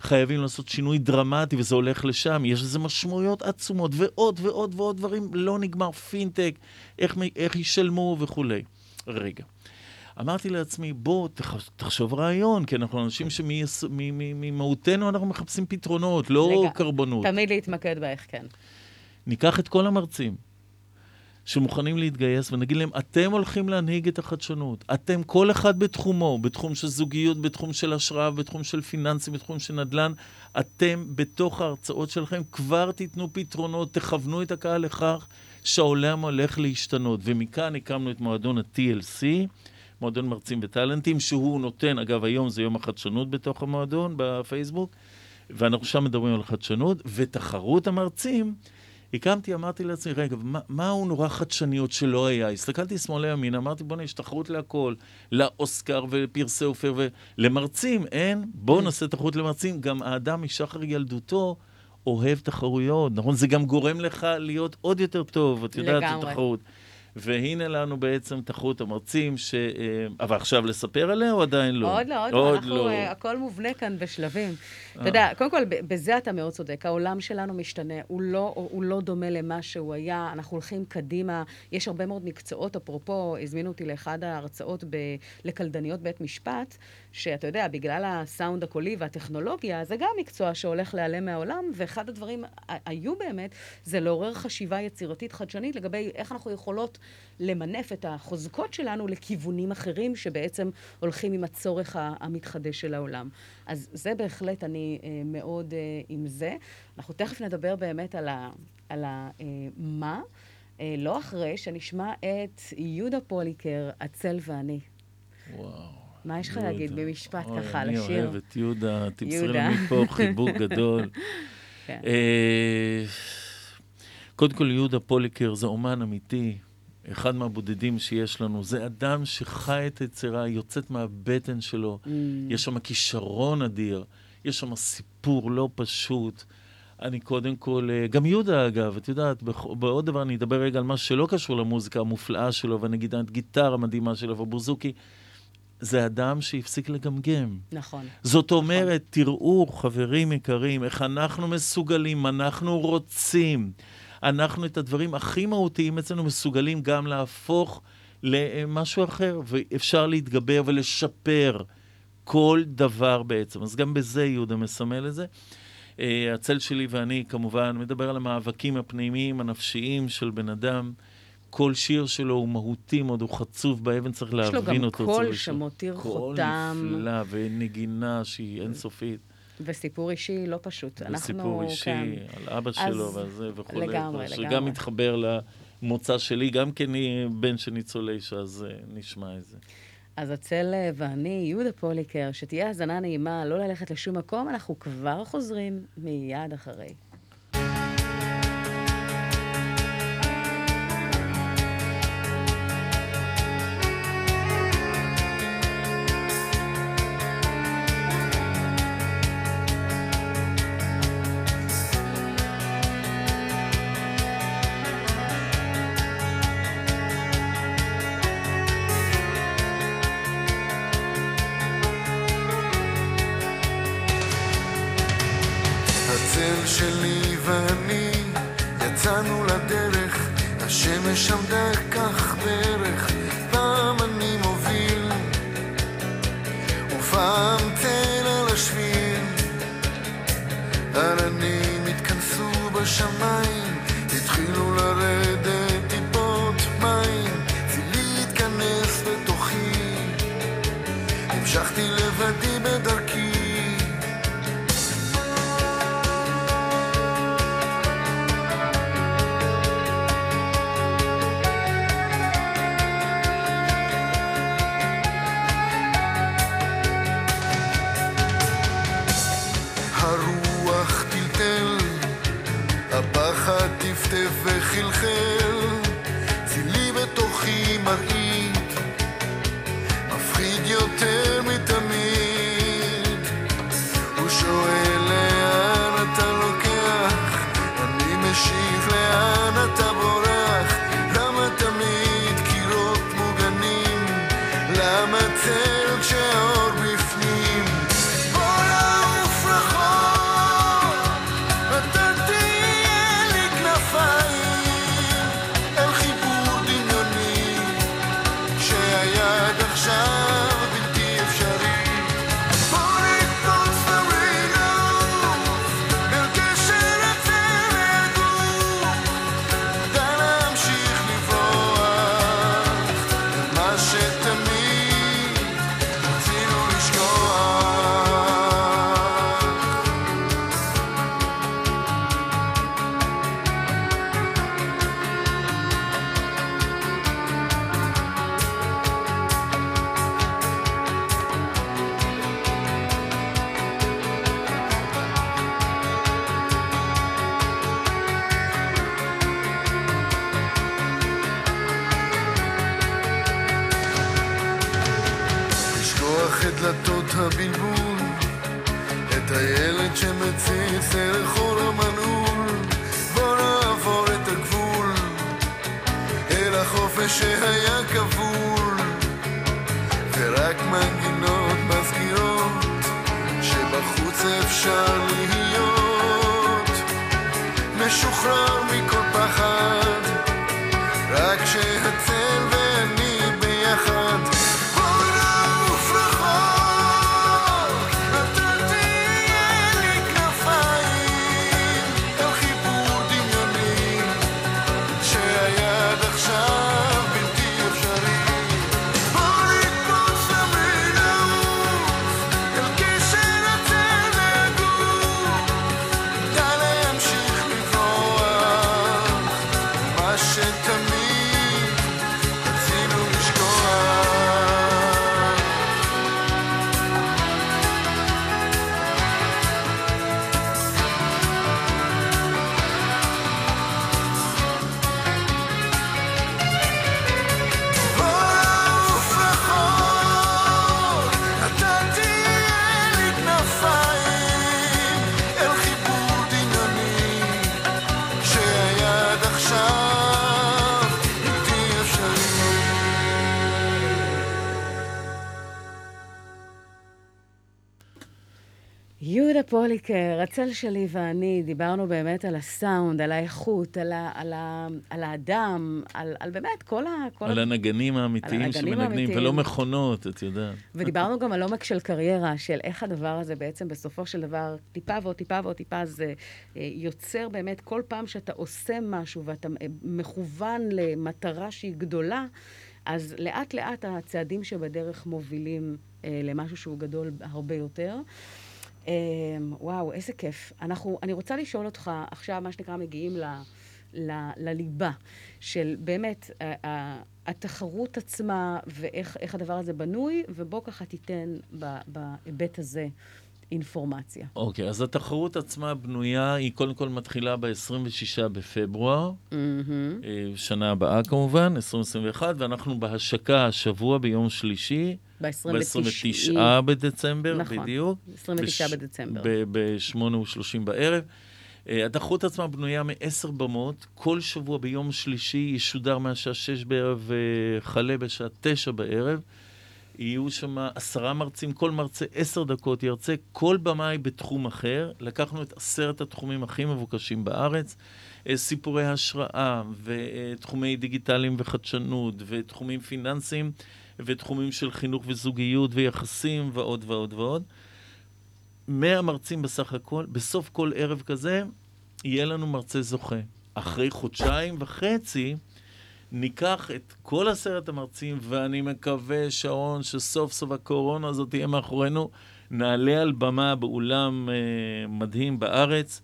חייבים לעשות שינוי דרמטי, וזה הולך לשם. יש לזה משמעויות עצומות, ועוד ועוד ועוד דברים, לא נגמר פינטק, איך, איך ישלמו וכולי. רגע. אמרתי לעצמי, בוא, תח- תחשוב רעיון, כי אנחנו אנשים שממהותנו אנחנו מחפשים פתרונות, לא רגע, קרבנות. תמיד להתמקד באיך כן. ניקח את כל המרצים שמוכנים להתגייס ונגיד להם, אתם הולכים להנהיג את החדשנות. אתם, כל אחד בתחומו, בתחום של זוגיות, בתחום של השראה, בתחום של פיננסים, בתחום של נדל"ן, אתם בתוך ההרצאות שלכם כבר תיתנו פתרונות, תכוונו את הקהל לכך שהעולם הולך להשתנות. ומכאן הקמנו את מועדון ה-TLC, מועדון מרצים וטאלנטים, שהוא נותן, אגב, היום זה יום החדשנות בתוך המועדון בפייסבוק, ואנחנו שם מדברים על חדשנות, ותחרות המרצים, הקמתי, אמרתי לעצמי, רגע, מה, מהו נורא חדשניות שלא היה? הסתכלתי שמאלה ימינה, אמרתי, בוא'נה, יש תחרות להכל, לאוסקר ולפרסי אופר ולמרצים, אין? בואו נעשה תחרות למרצים. גם האדם משחר ילדותו אוהב תחרויות, נכון? זה גם גורם לך להיות עוד יותר טוב, את יודעת, זו לגמרי. והנה לנו בעצם תחרות המרצים, ש... אה, אבל עכשיו לספר עליה או עדיין לא? עוד לא, עוד לא, אנחנו, אה, הכל מובנה כאן בשלבים. אתה יודע, קודם כל, בזה אתה מאוד צודק. העולם שלנו משתנה, הוא לא, הוא לא דומה למה שהוא היה, אנחנו הולכים קדימה. יש הרבה מאוד מקצועות, אפרופו, הזמינו אותי לאחד ההרצאות ב- לקלדניות בית משפט, שאתה יודע, בגלל הסאונד הקולי והטכנולוגיה, זה גם מקצוע שהולך להיעלם מהעולם, ואחד הדברים היו באמת, זה לעורר חשיבה יצירתית חדשנית לגבי איך אנחנו יכולות למנף את החוזקות שלנו לכיוונים אחרים, שבעצם הולכים עם הצורך המתחדש של העולם. אז זה בהחלט, אני אה, מאוד אה, עם זה. אנחנו תכף נדבר באמת על ה... על ה אה, מה, לא אחרי שנשמע את יהודה פוליקר, הצל ואני. וואו. מה יש לך. להגיד במשפט אוי, ככה על אני השיר? אוהב את יהודה, תמסרי. לי מפה חיבוק גדול. כן. אה, קודם כל, יהודה פוליקר זה אומן אמיתי, אחד מהבודדים שיש לנו. זה אדם שחי את היצירה, יוצאת מהבטן שלו. Mm. יש שם כישרון אדיר, יש שם סיפור לא פשוט. אני קודם כל, אה, גם יהודה אגב, את יודעת, בעוד דבר אני אדבר רגע על משהו שלא קשור למוזיקה המופלאה שלו, והנגידת גיטרה המדהימה שלו, ובוזוקי. זה אדם שהפסיק לגמגם. נכון. זאת אומרת, תראו, חברים יקרים, איך אנחנו מסוגלים, אנחנו רוצים. אנחנו את הדברים הכי מהותיים אצלנו מסוגלים גם להפוך למשהו אחר, ואפשר להתגבר ולשפר כל דבר בעצם. אז גם בזה יהודה מסמל את זה. אה, הצל שלי ואני כמובן מדבר על המאבקים הפנימיים, הנפשיים של בן אדם. כל שיר שלו הוא מהותי מאוד, הוא חצוף באבן, צריך יש לו להבין גם אותו. קול. שמותיר קול חותם. נפלא ונגינה שהיא אינסופית. וסיפור אישי לא פשוט. וסיפור אישי כאן. על אבא אז שלו ועל וכולי. לגמרי, שגם לגמרי. מתחבר למוצא שלי, גם כי אני בן של ניצולי שואה, אז אה, נשמע את זה. אז הצל אה, ואני, יהודה פוליקר, שתהיה האזנה נעימה, לא ללכת לשום מקום, אנחנו כבר חוזרים מיד אחרי. השמיים, התחילו לרדת טפטף דלתות הבלבול, את הילד שמציץ דרך אור המנעול. בוא נעבור את הגבול, אל החופש שהיה כבול, ורק מנגינות מזכירות, שבחוץ אפשר להיות משוחרר מכל פחד. רק שהצל יהודה פוליקר, הצל שלי ואני, דיברנו באמת על הסאונד, על האיכות, על, ה, על, ה, על האדם, על, על באמת כל ה... כל על ה... הנגנים האמיתיים שמנגנים, האמיתיים. ולא מכונות, את יודעת. ודיברנו גם על עומק של קריירה, של איך הדבר הזה בעצם בסופו של דבר, טיפה ועוד טיפה ועוד טיפה, זה אה, יוצר באמת כל פעם שאתה עושה משהו ואתה אה, מכוון למטרה שהיא גדולה, אז לאט לאט הצעדים שבדרך מובילים אה, למשהו שהוא גדול הרבה יותר. אה, וואו, איזה כיף. אנחנו, אני רוצה לשאול אותך, עכשיו מה שנקרא מגיעים ל, ל, לליבה של באמת ה- ה- התחרות עצמה ואיך איך הדבר הזה בנוי, ובוא ככה תיתן בהיבט הזה אינפורמציה. אוקיי, אז התחרות עצמה בנויה, היא קודם כל מתחילה ב-26 בפברואר. אה, שנה הבאה כמובן, 2021, ואנחנו בהשקה השבוע ביום שלישי, ב-29 ב-29 בדצמבר, נכון, בדיוק. 29 בדצמבר. ב-8.30 בערב. אה, התחרות עצמה בנויה מעשר במות, כל שבוע ביום שלישי ישודר מהשעה שש בערב וכלה בשעה תשע בערב. יהיו שם עשרה מרצים, כל מרצה עשר דקות ירצה, כל במאי בתחום אחר. לקחנו את עשרת התחומים הכי מבוקשים בארץ, אה, סיפורי השראה, ותחומי דיגיטליים וחדשנות, ותחומים פיננסיים, ותחומים של חינוך וזוגיות ויחסים, ועוד ועוד ועוד. 100 מרצים בסך הכל, בסוף כל ערב כזה יהיה לנו מרצה זוכה. אחרי חודשיים וחצי, ניקח את כל עשרת המרצים, ואני מקווה, שרון, שסוף סוף הקורונה הזאת תהיה מאחורינו, נעלה על במה באולם אה, מדהים בארץ,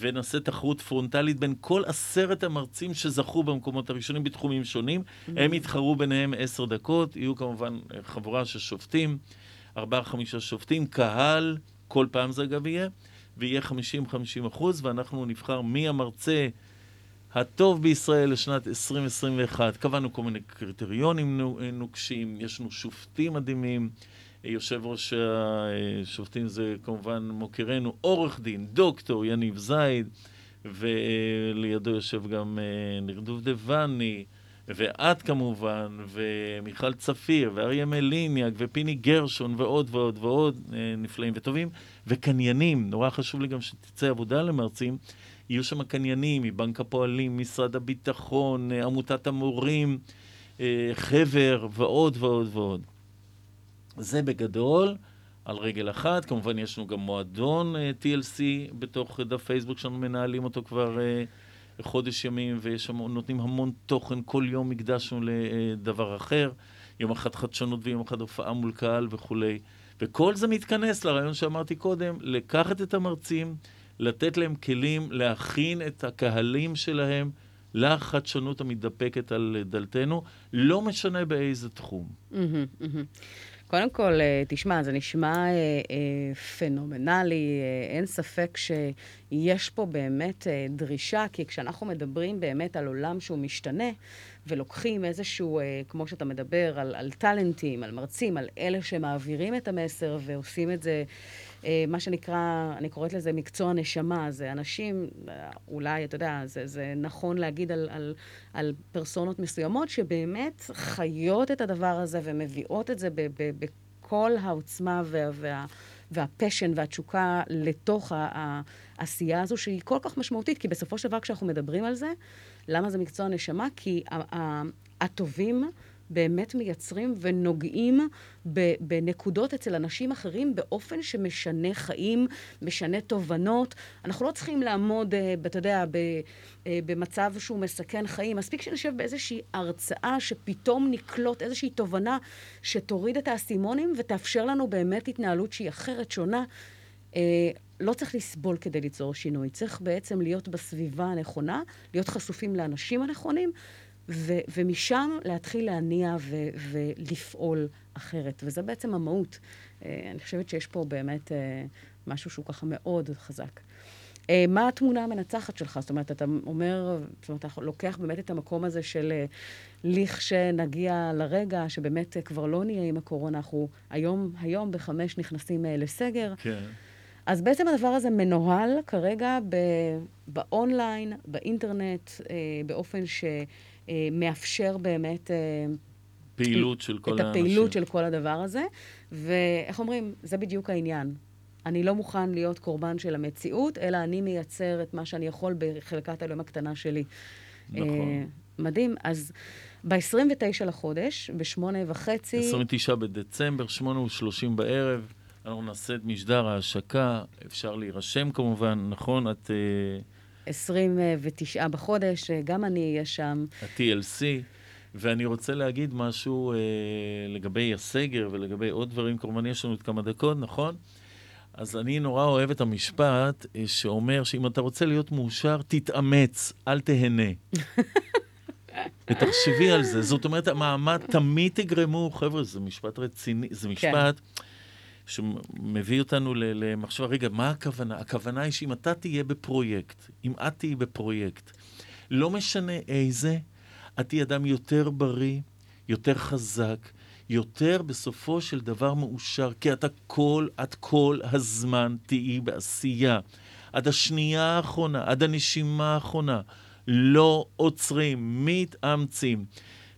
ונעשה תחרות פרונטלית בין כל עשרת המרצים שזכו במקומות הראשונים בתחומים שונים. הם יתחרו ביניהם עשר דקות, יהיו כמובן חבורה של שופטים, ארבעה-חמישה שופטים, קהל, כל פעם זה אגב יהיה, ויהיה 50-50 אחוז, ואנחנו נבחר מי המרצה הטוב בישראל לשנת 2021. קבענו כל מיני קריטריונים נו- נוקשים, יש לנו שופטים מדהימים. יושב ראש השופטים זה כמובן מוקירנו, עורך דין, דוקטור יניב זייד, ולידו יושב גם אה, ניר דובדבני, ואת כמובן, ומיכל צפיר, ואריה מליניאק, ופיני גרשון, ועוד ועוד ועוד, אה, נפלאים וטובים, וקניינים, נורא חשוב לי גם שתצא עבודה למרצים, יהיו שם קניינים מבנק הפועלים, משרד הביטחון, אה, עמותת המורים, חבר, ועוד ועוד ועוד. זה בגדול, על רגל אחת. כמובן, יש לנו גם מועדון uh, TLC בתוך דף פייסבוק שלנו, מנהלים אותו כבר uh, חודש ימים, ויש שם, נותנים המון תוכן, כל יום הקדשנו לדבר אחר. יום אחד חדשנות ויום אחד הופעה מול קהל וכולי. וכל זה מתכנס לרעיון שאמרתי קודם, לקחת את המרצים, לתת להם כלים, להכין את הקהלים שלהם לחדשנות המתדפקת על דלתנו, לא משנה באיזה תחום. מהמם, מהמם. קודם כל, אה, תשמע, זה נשמע אה, אה, פנומנלי, אה, אין ספק שיש פה באמת אה, דרישה, כי כשאנחנו מדברים באמת על עולם שהוא משתנה, ולוקחים איזשהו, אה, כמו שאתה מדבר, על, על טאלנטים, על מרצים, על אלה שמעבירים את המסר ועושים את זה, מה שנקרא, אני קוראת לזה מקצוע נשמה, זה אנשים, אה, אולי, אתה יודע, זה, זה נכון להגיד על, על, על פרסונות מסוימות, שבאמת חיות את הדבר הזה ומביאות את זה ב, ב, בכל העוצמה וה, וה, והפשן והתשוקה לתוך העשייה הזו, שהיא כל כך משמעותית, כי בסופו של דבר כשאנחנו מדברים על זה, למה זה מקצוע נשמה? כי הטובים באמת מייצרים ונוגעים בנקודות אצל אנשים אחרים באופן שמשנה חיים, משנה תובנות. אנחנו לא צריכים לעמוד, אה, אתה יודע, אה, במצב שהוא מסכן חיים. מספיק שנשב באיזושהי הרצאה שפתאום נקלוט איזושהי תובנה שתוריד את האסימונים ותאפשר לנו באמת התנהלות שהיא אחרת, שונה. אה, לא צריך לסבול כדי ליצור שינוי, צריך בעצם להיות בסביבה הנכונה, להיות חשופים לאנשים הנכונים, ו- ומשם להתחיל להניע ו- ולפעול אחרת. וזה בעצם המהות. אה, אני חושבת שיש פה באמת אה, משהו שהוא ככה מאוד חזק. אה, מה התמונה המנצחת שלך? זאת אומרת, אתה אומר, זאת אומרת, אתה לוקח באמת את המקום הזה של אה, לכשנגיע לרגע שבאמת אה, כבר לא נהיה עם הקורונה, אנחנו היום, היום בחמש נכנסים אה, לסגר. כן. אז בעצם הדבר הזה מנוהל כרגע ב- באונליין, באינטרנט, אה, באופן שמאפשר באמת אה, פעילות של כל את האנשים. הפעילות של כל הדבר הזה. ואיך אומרים, זה בדיוק העניין. אני לא מוכן להיות קורבן של המציאות, אלא אני מייצר את מה שאני יכול בחלקת האלוהים הקטנה שלי. נכון. אה, מדהים. אז ב-29 לחודש, בשמונה וחצי... 29 בדצמבר, 8:30 בערב, אנחנו נעשה את משדר ההשקה, אפשר להירשם כמובן, נכון? את אה, 29 בחודש, אה, גם אני אהיה שם. ה-TLC, ואני רוצה להגיד משהו אה, לגבי הסגר ולגבי עוד דברים, כמובן יש לנו עוד כמה דקות, נכון? אז אני נורא אוהב את המשפט אה, שאומר שאם אתה רוצה להיות מאושר, תתאמץ, אל תהנה. ותחשבי על זה. זאת אומרת, המעמד תמיד תגרמו, חבר'ה, זה משפט רציני, זה משפט שמביא אותנו למחשבה, רגע, מה הכוונה? הכוונה היא שאם אתה תהיה בפרויקט, אם את תהיי בפרויקט, לא משנה איזה, את תהיי אדם יותר בריא, יותר חזק, יותר בסופו של דבר מאושר, כי אתה כל, את כל הזמן תהיי בעשייה. עד השנייה האחרונה, עד הנשימה האחרונה, לא עוצרים, מתאמצים.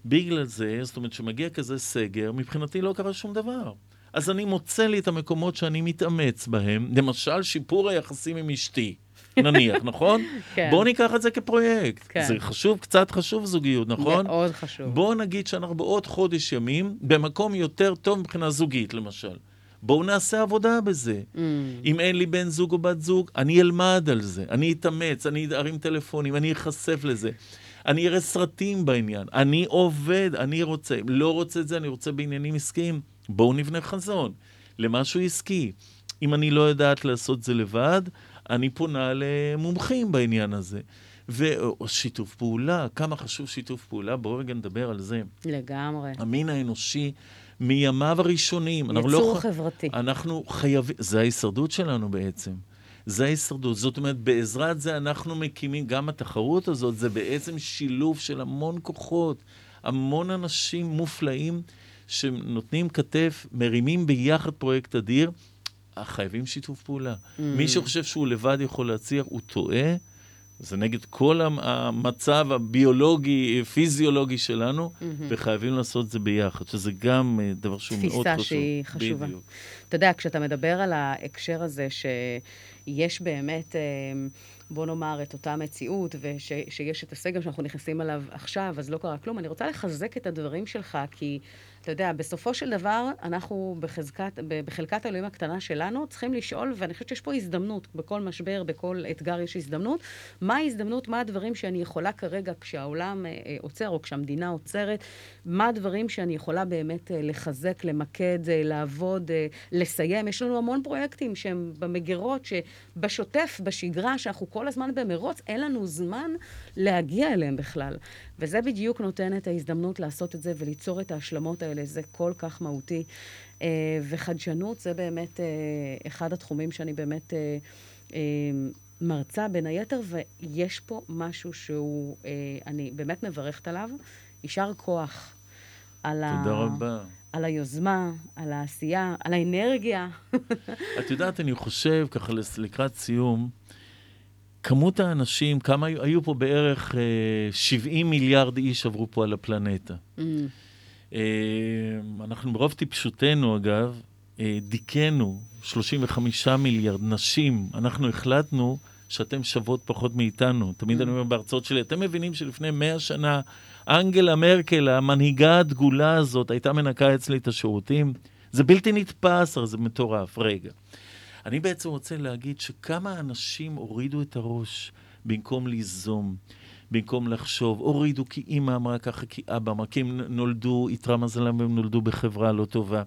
בגלל זה, זאת אומרת, כשמגיע כזה סגר, מבחינתי לא קרה שום דבר. אז אני מוצא לי את המקומות שאני מתאמץ בהם, למשל שיפור היחסים עם אשתי, נניח, נכון? כן. בואו ניקח את זה כפרויקט. כן. זה חשוב, קצת חשוב זוגיות, נכון? מאוד חשוב. בואו נגיד שאנחנו בעוד חודש ימים במקום יותר טוב מבחינה זוגית, למשל. בואו נעשה עבודה בזה. Mm. אם אין לי בן זוג או בת זוג, אני אלמד על זה, אני אתאמץ, אני ארים טלפונים, אני אחשף לזה. אני אראה סרטים בעניין, אני עובד, אני רוצה. לא רוצה את זה, אני רוצה בעניינים עסקיים. בואו נבנה חזון למשהו עסקי. אם אני לא יודעת לעשות זה לבד, אני פונה למומחים בעניין הזה. ושיתוף פעולה, כמה חשוב שיתוף פעולה, בואו רגע נדבר על זה. לגמרי. המין האנושי, מימיו הראשונים. אנחנו יצור לא, חברתי. אנחנו חייבים, זה ההישרדות שלנו בעצם. זה ההישרדות. זאת אומרת, בעזרת זה אנחנו מקימים, גם התחרות הזאת, זה בעצם שילוב של המון כוחות, המון אנשים מופלאים שנותנים כתף, מרימים ביחד פרויקט אדיר. חייבים שיתוף פעולה. Mm. מי שחושב שהוא לבד יכול להצליח, הוא טועה. זה נגד כל המ- המצב הביולוגי, פיזיולוגי שלנו, mm-hmm. וחייבים לעשות את זה ביחד, שזה גם אה, דבר שהוא מאוד תפיסה חשוב. שהיא חשובה. בדיוק. אתה יודע, כשאתה מדבר על ההקשר הזה שיש באמת, אה, בוא נאמר, את אותה מציאות, ושיש את הסגר שאנחנו נכנסים אליו עכשיו, אז לא קרה כלום, אני רוצה לחזק את הדברים שלך, כי אתה יודע, בסופו של דבר, אנחנו בחזקת, בחלקת האלוהים הקטנה שלנו צריכים לשאול, ואני חושבת שיש פה הזדמנות, בכל משבר, בכל אתגר יש הזדמנות. מה ההזדמנות, מה הדברים שאני יכולה כרגע, כשהעולם אה, אה, עוצר, או כשהמדינה עוצרת, מה הדברים שאני יכולה באמת אה, לחזק, למקד, אה, לעבוד, אה, לסיים. יש לנו המון פרויקטים שהם במגירות, שבשוטף, בשגרה, שאנחנו כל הזמן במרוץ, אין לנו זמן להגיע אליהם בכלל. וזה בדיוק נותן את ההזדמנות לעשות את זה וליצור את ההשלמות האלה, זה כל כך מהותי. וחדשנות זה באמת אחד התחומים שאני באמת מרצה בין היתר, ויש פה משהו שהוא, אה, אני באמת מברכת עליו. יישר כוח על, תודה ה... רבה. על היוזמה, על העשייה, על האנרגיה. את יודעת, אני חושב, ככה לקראת סיום, כמות האנשים, כמה היו, היו פה בערך אה, 70 מיליארד איש עברו פה על הפלנטה. Mm, אה, אנחנו ברוב טיפשותנו, אגב, אה, דיכאנו 35 מיליארד נשים. אנחנו החלטנו שאתן שוות פחות מאיתנו. תמיד אני אומר בהרצאות שלי, אתם מבינים שלפני 100 שנה, אנגלה מרקל, המנהיגה הדגולה הזאת, הייתה מנקה אצלי את השירותים? זה בלתי נתפס, זה מטורף. רגע. אני בעצם רוצה להגיד שכמה אנשים הורידו את הראש במקום ליזום, במקום לחשוב, הורידו כי אימא אמרה ככה, כי אבא אמר, כי הם נולדו, איתרע מזלם והם נולדו בחברה לא טובה.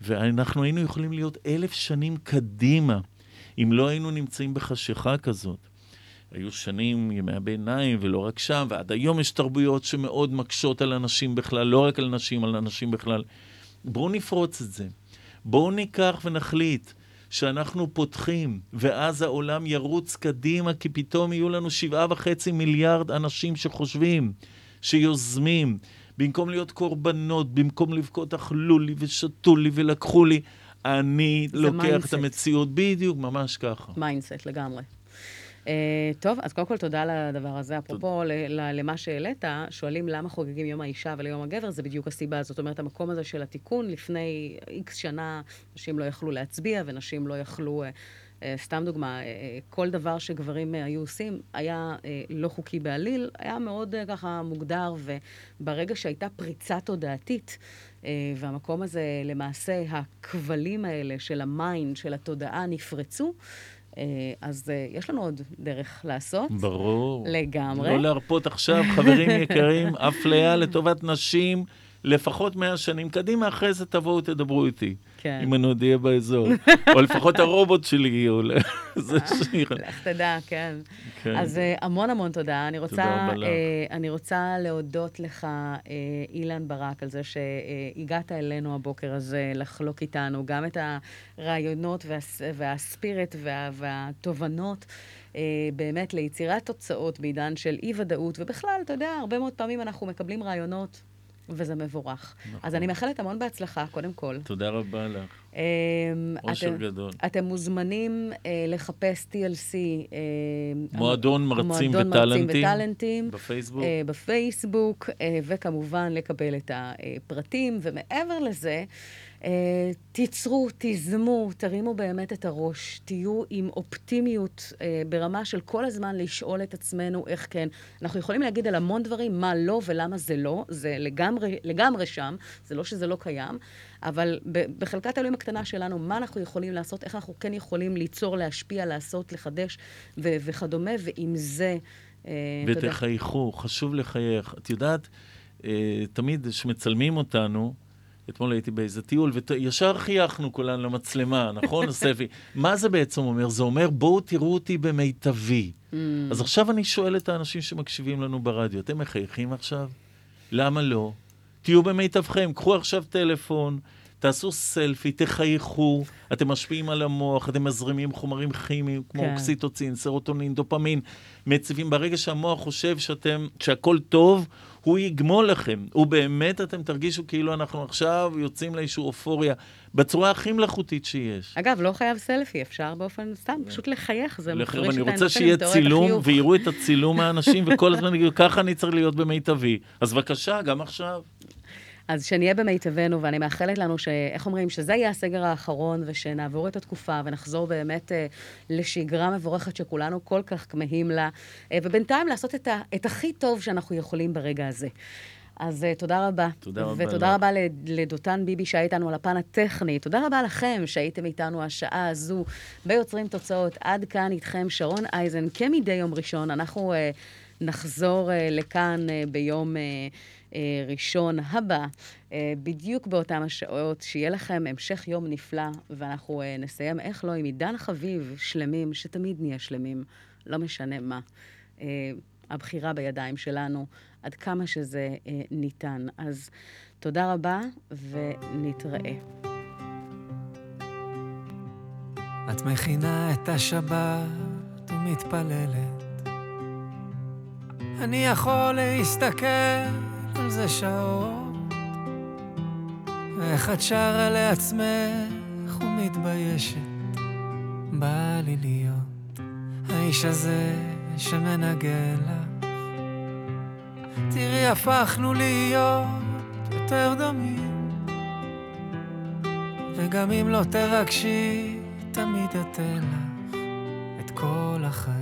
ואנחנו היינו יכולים להיות אלף שנים קדימה, אם לא היינו נמצאים בחשיכה כזאת. היו שנים, ימי הביניים, ולא רק שם, ועד היום יש תרבויות שמאוד מקשות על אנשים בכלל, לא רק על נשים, על אנשים בכלל. בואו נפרוץ את זה. בואו ניקח ונחליט שאנחנו פותחים, ואז העולם ירוץ קדימה, כי פתאום יהיו לנו שבעה וחצי מיליארד אנשים שחושבים, שיוזמים, במקום להיות קורבנות, במקום לבכות אכלו לי ושתו לי ולקחו לי, אני לוקח mindset. את המציאות, בדיוק, ממש ככה. mindset לגמרי. Uh, טוב, אז קודם כל תודה על הדבר הזה. אפרופו למה שהעלית, שואלים למה חוגגים יום האישה וליום הגבר, זה בדיוק הסיבה. זאת אומרת, המקום הזה של התיקון, לפני איקס שנה, נשים לא יכלו להצביע ונשים לא יכלו... uh, uh, סתם דוגמה, uh, כל דבר שגברים uh, היו עושים היה uh, לא חוקי בעליל, היה מאוד uh, ככה מוגדר, וברגע שהייתה פריצה תודעתית, והמקום הזה, למעשה, הכבלים האלה של ה mind, של התודעה, נפרצו, אה, אז אה, יש לנו עוד דרך לעשות. ברור. לגמרי. לא להרפות עכשיו, חברים יקרים, אפליה לטובת נשים, לפחות 100 שנים קדימה, אחרי זה תבואו, תדברו איתי. כן. אם אני עוד אהיה באזור. או לפחות הרובוט שלי עולה. זה שיר. לך תדע, כן. כן. אז אה, המון המון תודה. אני רוצה, תודה רבה לך. אה, אני רוצה להודות לך, אה, אילן ברק, על זה שהגעת אלינו הבוקר הזה לחלוק איתנו גם את הרעיונות והס, והספירט וה, והתובנות. אה, באמת ליצירת תוצאות בעידן של אי-ודאות, ובכלל, אתה יודע, הרבה מאוד פעמים אנחנו מקבלים רעיונות, וזה מבורך. נכון. אז אני מאחלת המון בהצלחה, קודם כל. תודה רבה לך. אה, אושר גדול. אתם מוזמנים אה, לחפש TLC. אה, מועדון מרצים מועדון מרצים וטאלנטים. וטאלנטים. בפייסבוק. אה, בפייסבוק, וכמובן לקבל את הפרטים. ומעבר לזה, תיצרו, תיזמו, תרימו באמת את הראש, תהיו עם אופטימיות אה, ברמה של כל הזמן לשאול את עצמנו איך כן. אנחנו יכולים להגיד על המון דברים מה לא ולמה זה לא, זה לגמרי, לגמרי שם, זה לא שזה לא קיים, אבל בחלקת האלוהים הקטנה שלנו, מה אנחנו יכולים לעשות, איך אנחנו כן יכולים ליצור, להשפיע, לעשות, לחדש ו- וכדומה, ועם זה... אה, ותחייכו, חשוב לחייך. את יודעת, אה, תמיד כשמצלמים אותנו, אתמול הייתי באיזה טיול, וישר חייכנו כולנו למצלמה, נכון, ספי? מה זה בעצם אומר? זה אומר, בואו תראו אותי במיטבי. Mm. אז עכשיו אני שואל את האנשים שמקשיבים לנו ברדיו, אתם מחייכים עכשיו? למה לא? תהיו במיטבכם, קחו עכשיו טלפון, תעשו סלפי, תחייכו, אתם משפיעים על המוח, אתם מזרימים חומרים כימיים כמו כן. אוקסיטוצין, סרוטונין, דופמין, מציבים. ברגע שהמוח חושב שאתם, שהכל טוב, הוא יגמול לכם. ובאמת אתם תרגישו כאילו אנחנו עכשיו יוצאים לאיזושהי אופוריה, בצורה הכי מלאכותית שיש. אגב, לא חייב סלפי, אפשר באופן סתם, פשוט לחייך, זה מפריש את האנשים. אני רוצה שיהיה צילום, ויראו את הצילום מהאנשים, וכל הזמן יגידו, ככה אני צריך להיות במיטבי. אז בבקשה, גם עכשיו. אז שנהיה במיטבנו, ואני מאחלת לנו ש... איך אומרים? שזה יהיה הסגר האחרון, ושנעבור את התקופה ונחזור באמת אה, לשגרה מבורכת שכולנו כל כך כמהים לה, אה, ובינתיים לעשות את, ה... את הכי טוב שאנחנו יכולים ברגע הזה. אז uh, תודה רבה. תודה רבה. ותודה רבה לדותן ביבי שהיה איתנו על הפן הטכני. תודה רבה לכם שהייתם איתנו השעה הזו ביוצרים תוצאות. עד כאן איתכם שרון אייזן, כמדי יום ראשון. אנחנו uh, נחזור uh, לכאן uh, ביום... אה, ראשון הבא, אה, בדיוק באותם השעות, שיהיה לכם המשך יום נפלא, ואנחנו אה, נסיים, איך לא, עם עידן חביב, שלמים, שתמיד נהיה שלמים, לא משנה מה. הבחירה בידיים שלנו, עד כמה שזה ניתן. אז תודה רבה, ונתראה. את מכינה את השבת ומתפללת. אני יכול להסתכל על זה שעות, ואיך את שרה לעצמך ומתביישת, בא לי להיות האיש הזה שמנגן לך. תראי, הפכנו להיות יותר דומים, וגם אם לא תרגשי, תמיד אתן לך את כל החיים.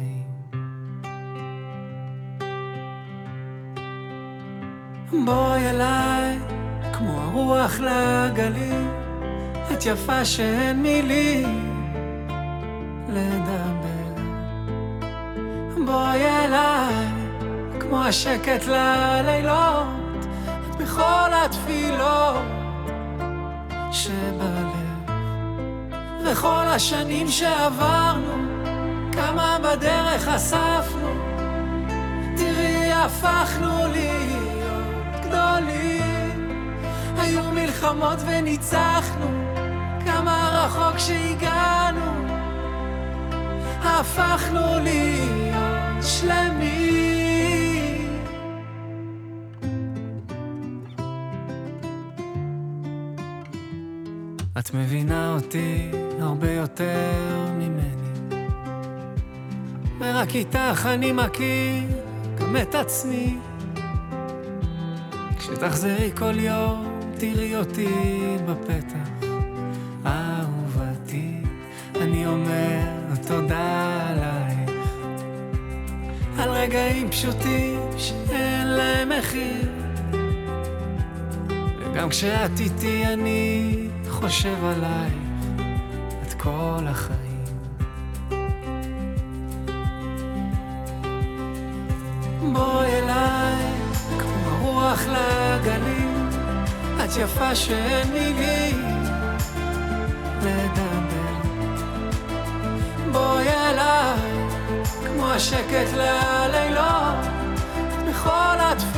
בואי אליי, כמו הרוח לגלים, את יפה שאין מילים לדבר. בואי אליי, כמו השקט ללילות, את בכל התפילות שבלב. וכל השנים שעברנו, כמה בדרך אספנו, תראי הפכנו לי גדולים. היו מלחמות וניצחנו, כמה רחוק שהגענו, הפכנו להיות שלמים. את מבינה אותי הרבה יותר ממני, ורק איתך אני מכיר גם את עצמי. כשתחזרי כל יום, תראי אותי בפתח. אהובתי, אני אומר תודה עלייך. על רגעים פשוטים שאין להם מחיר. וגם כשאת איתי אני חושב עלייך את כל החיים. בואי הגלים, את יפה שאין מילים לדבר. בואי אליי, כמו השקט ללילות, בכל התפילה.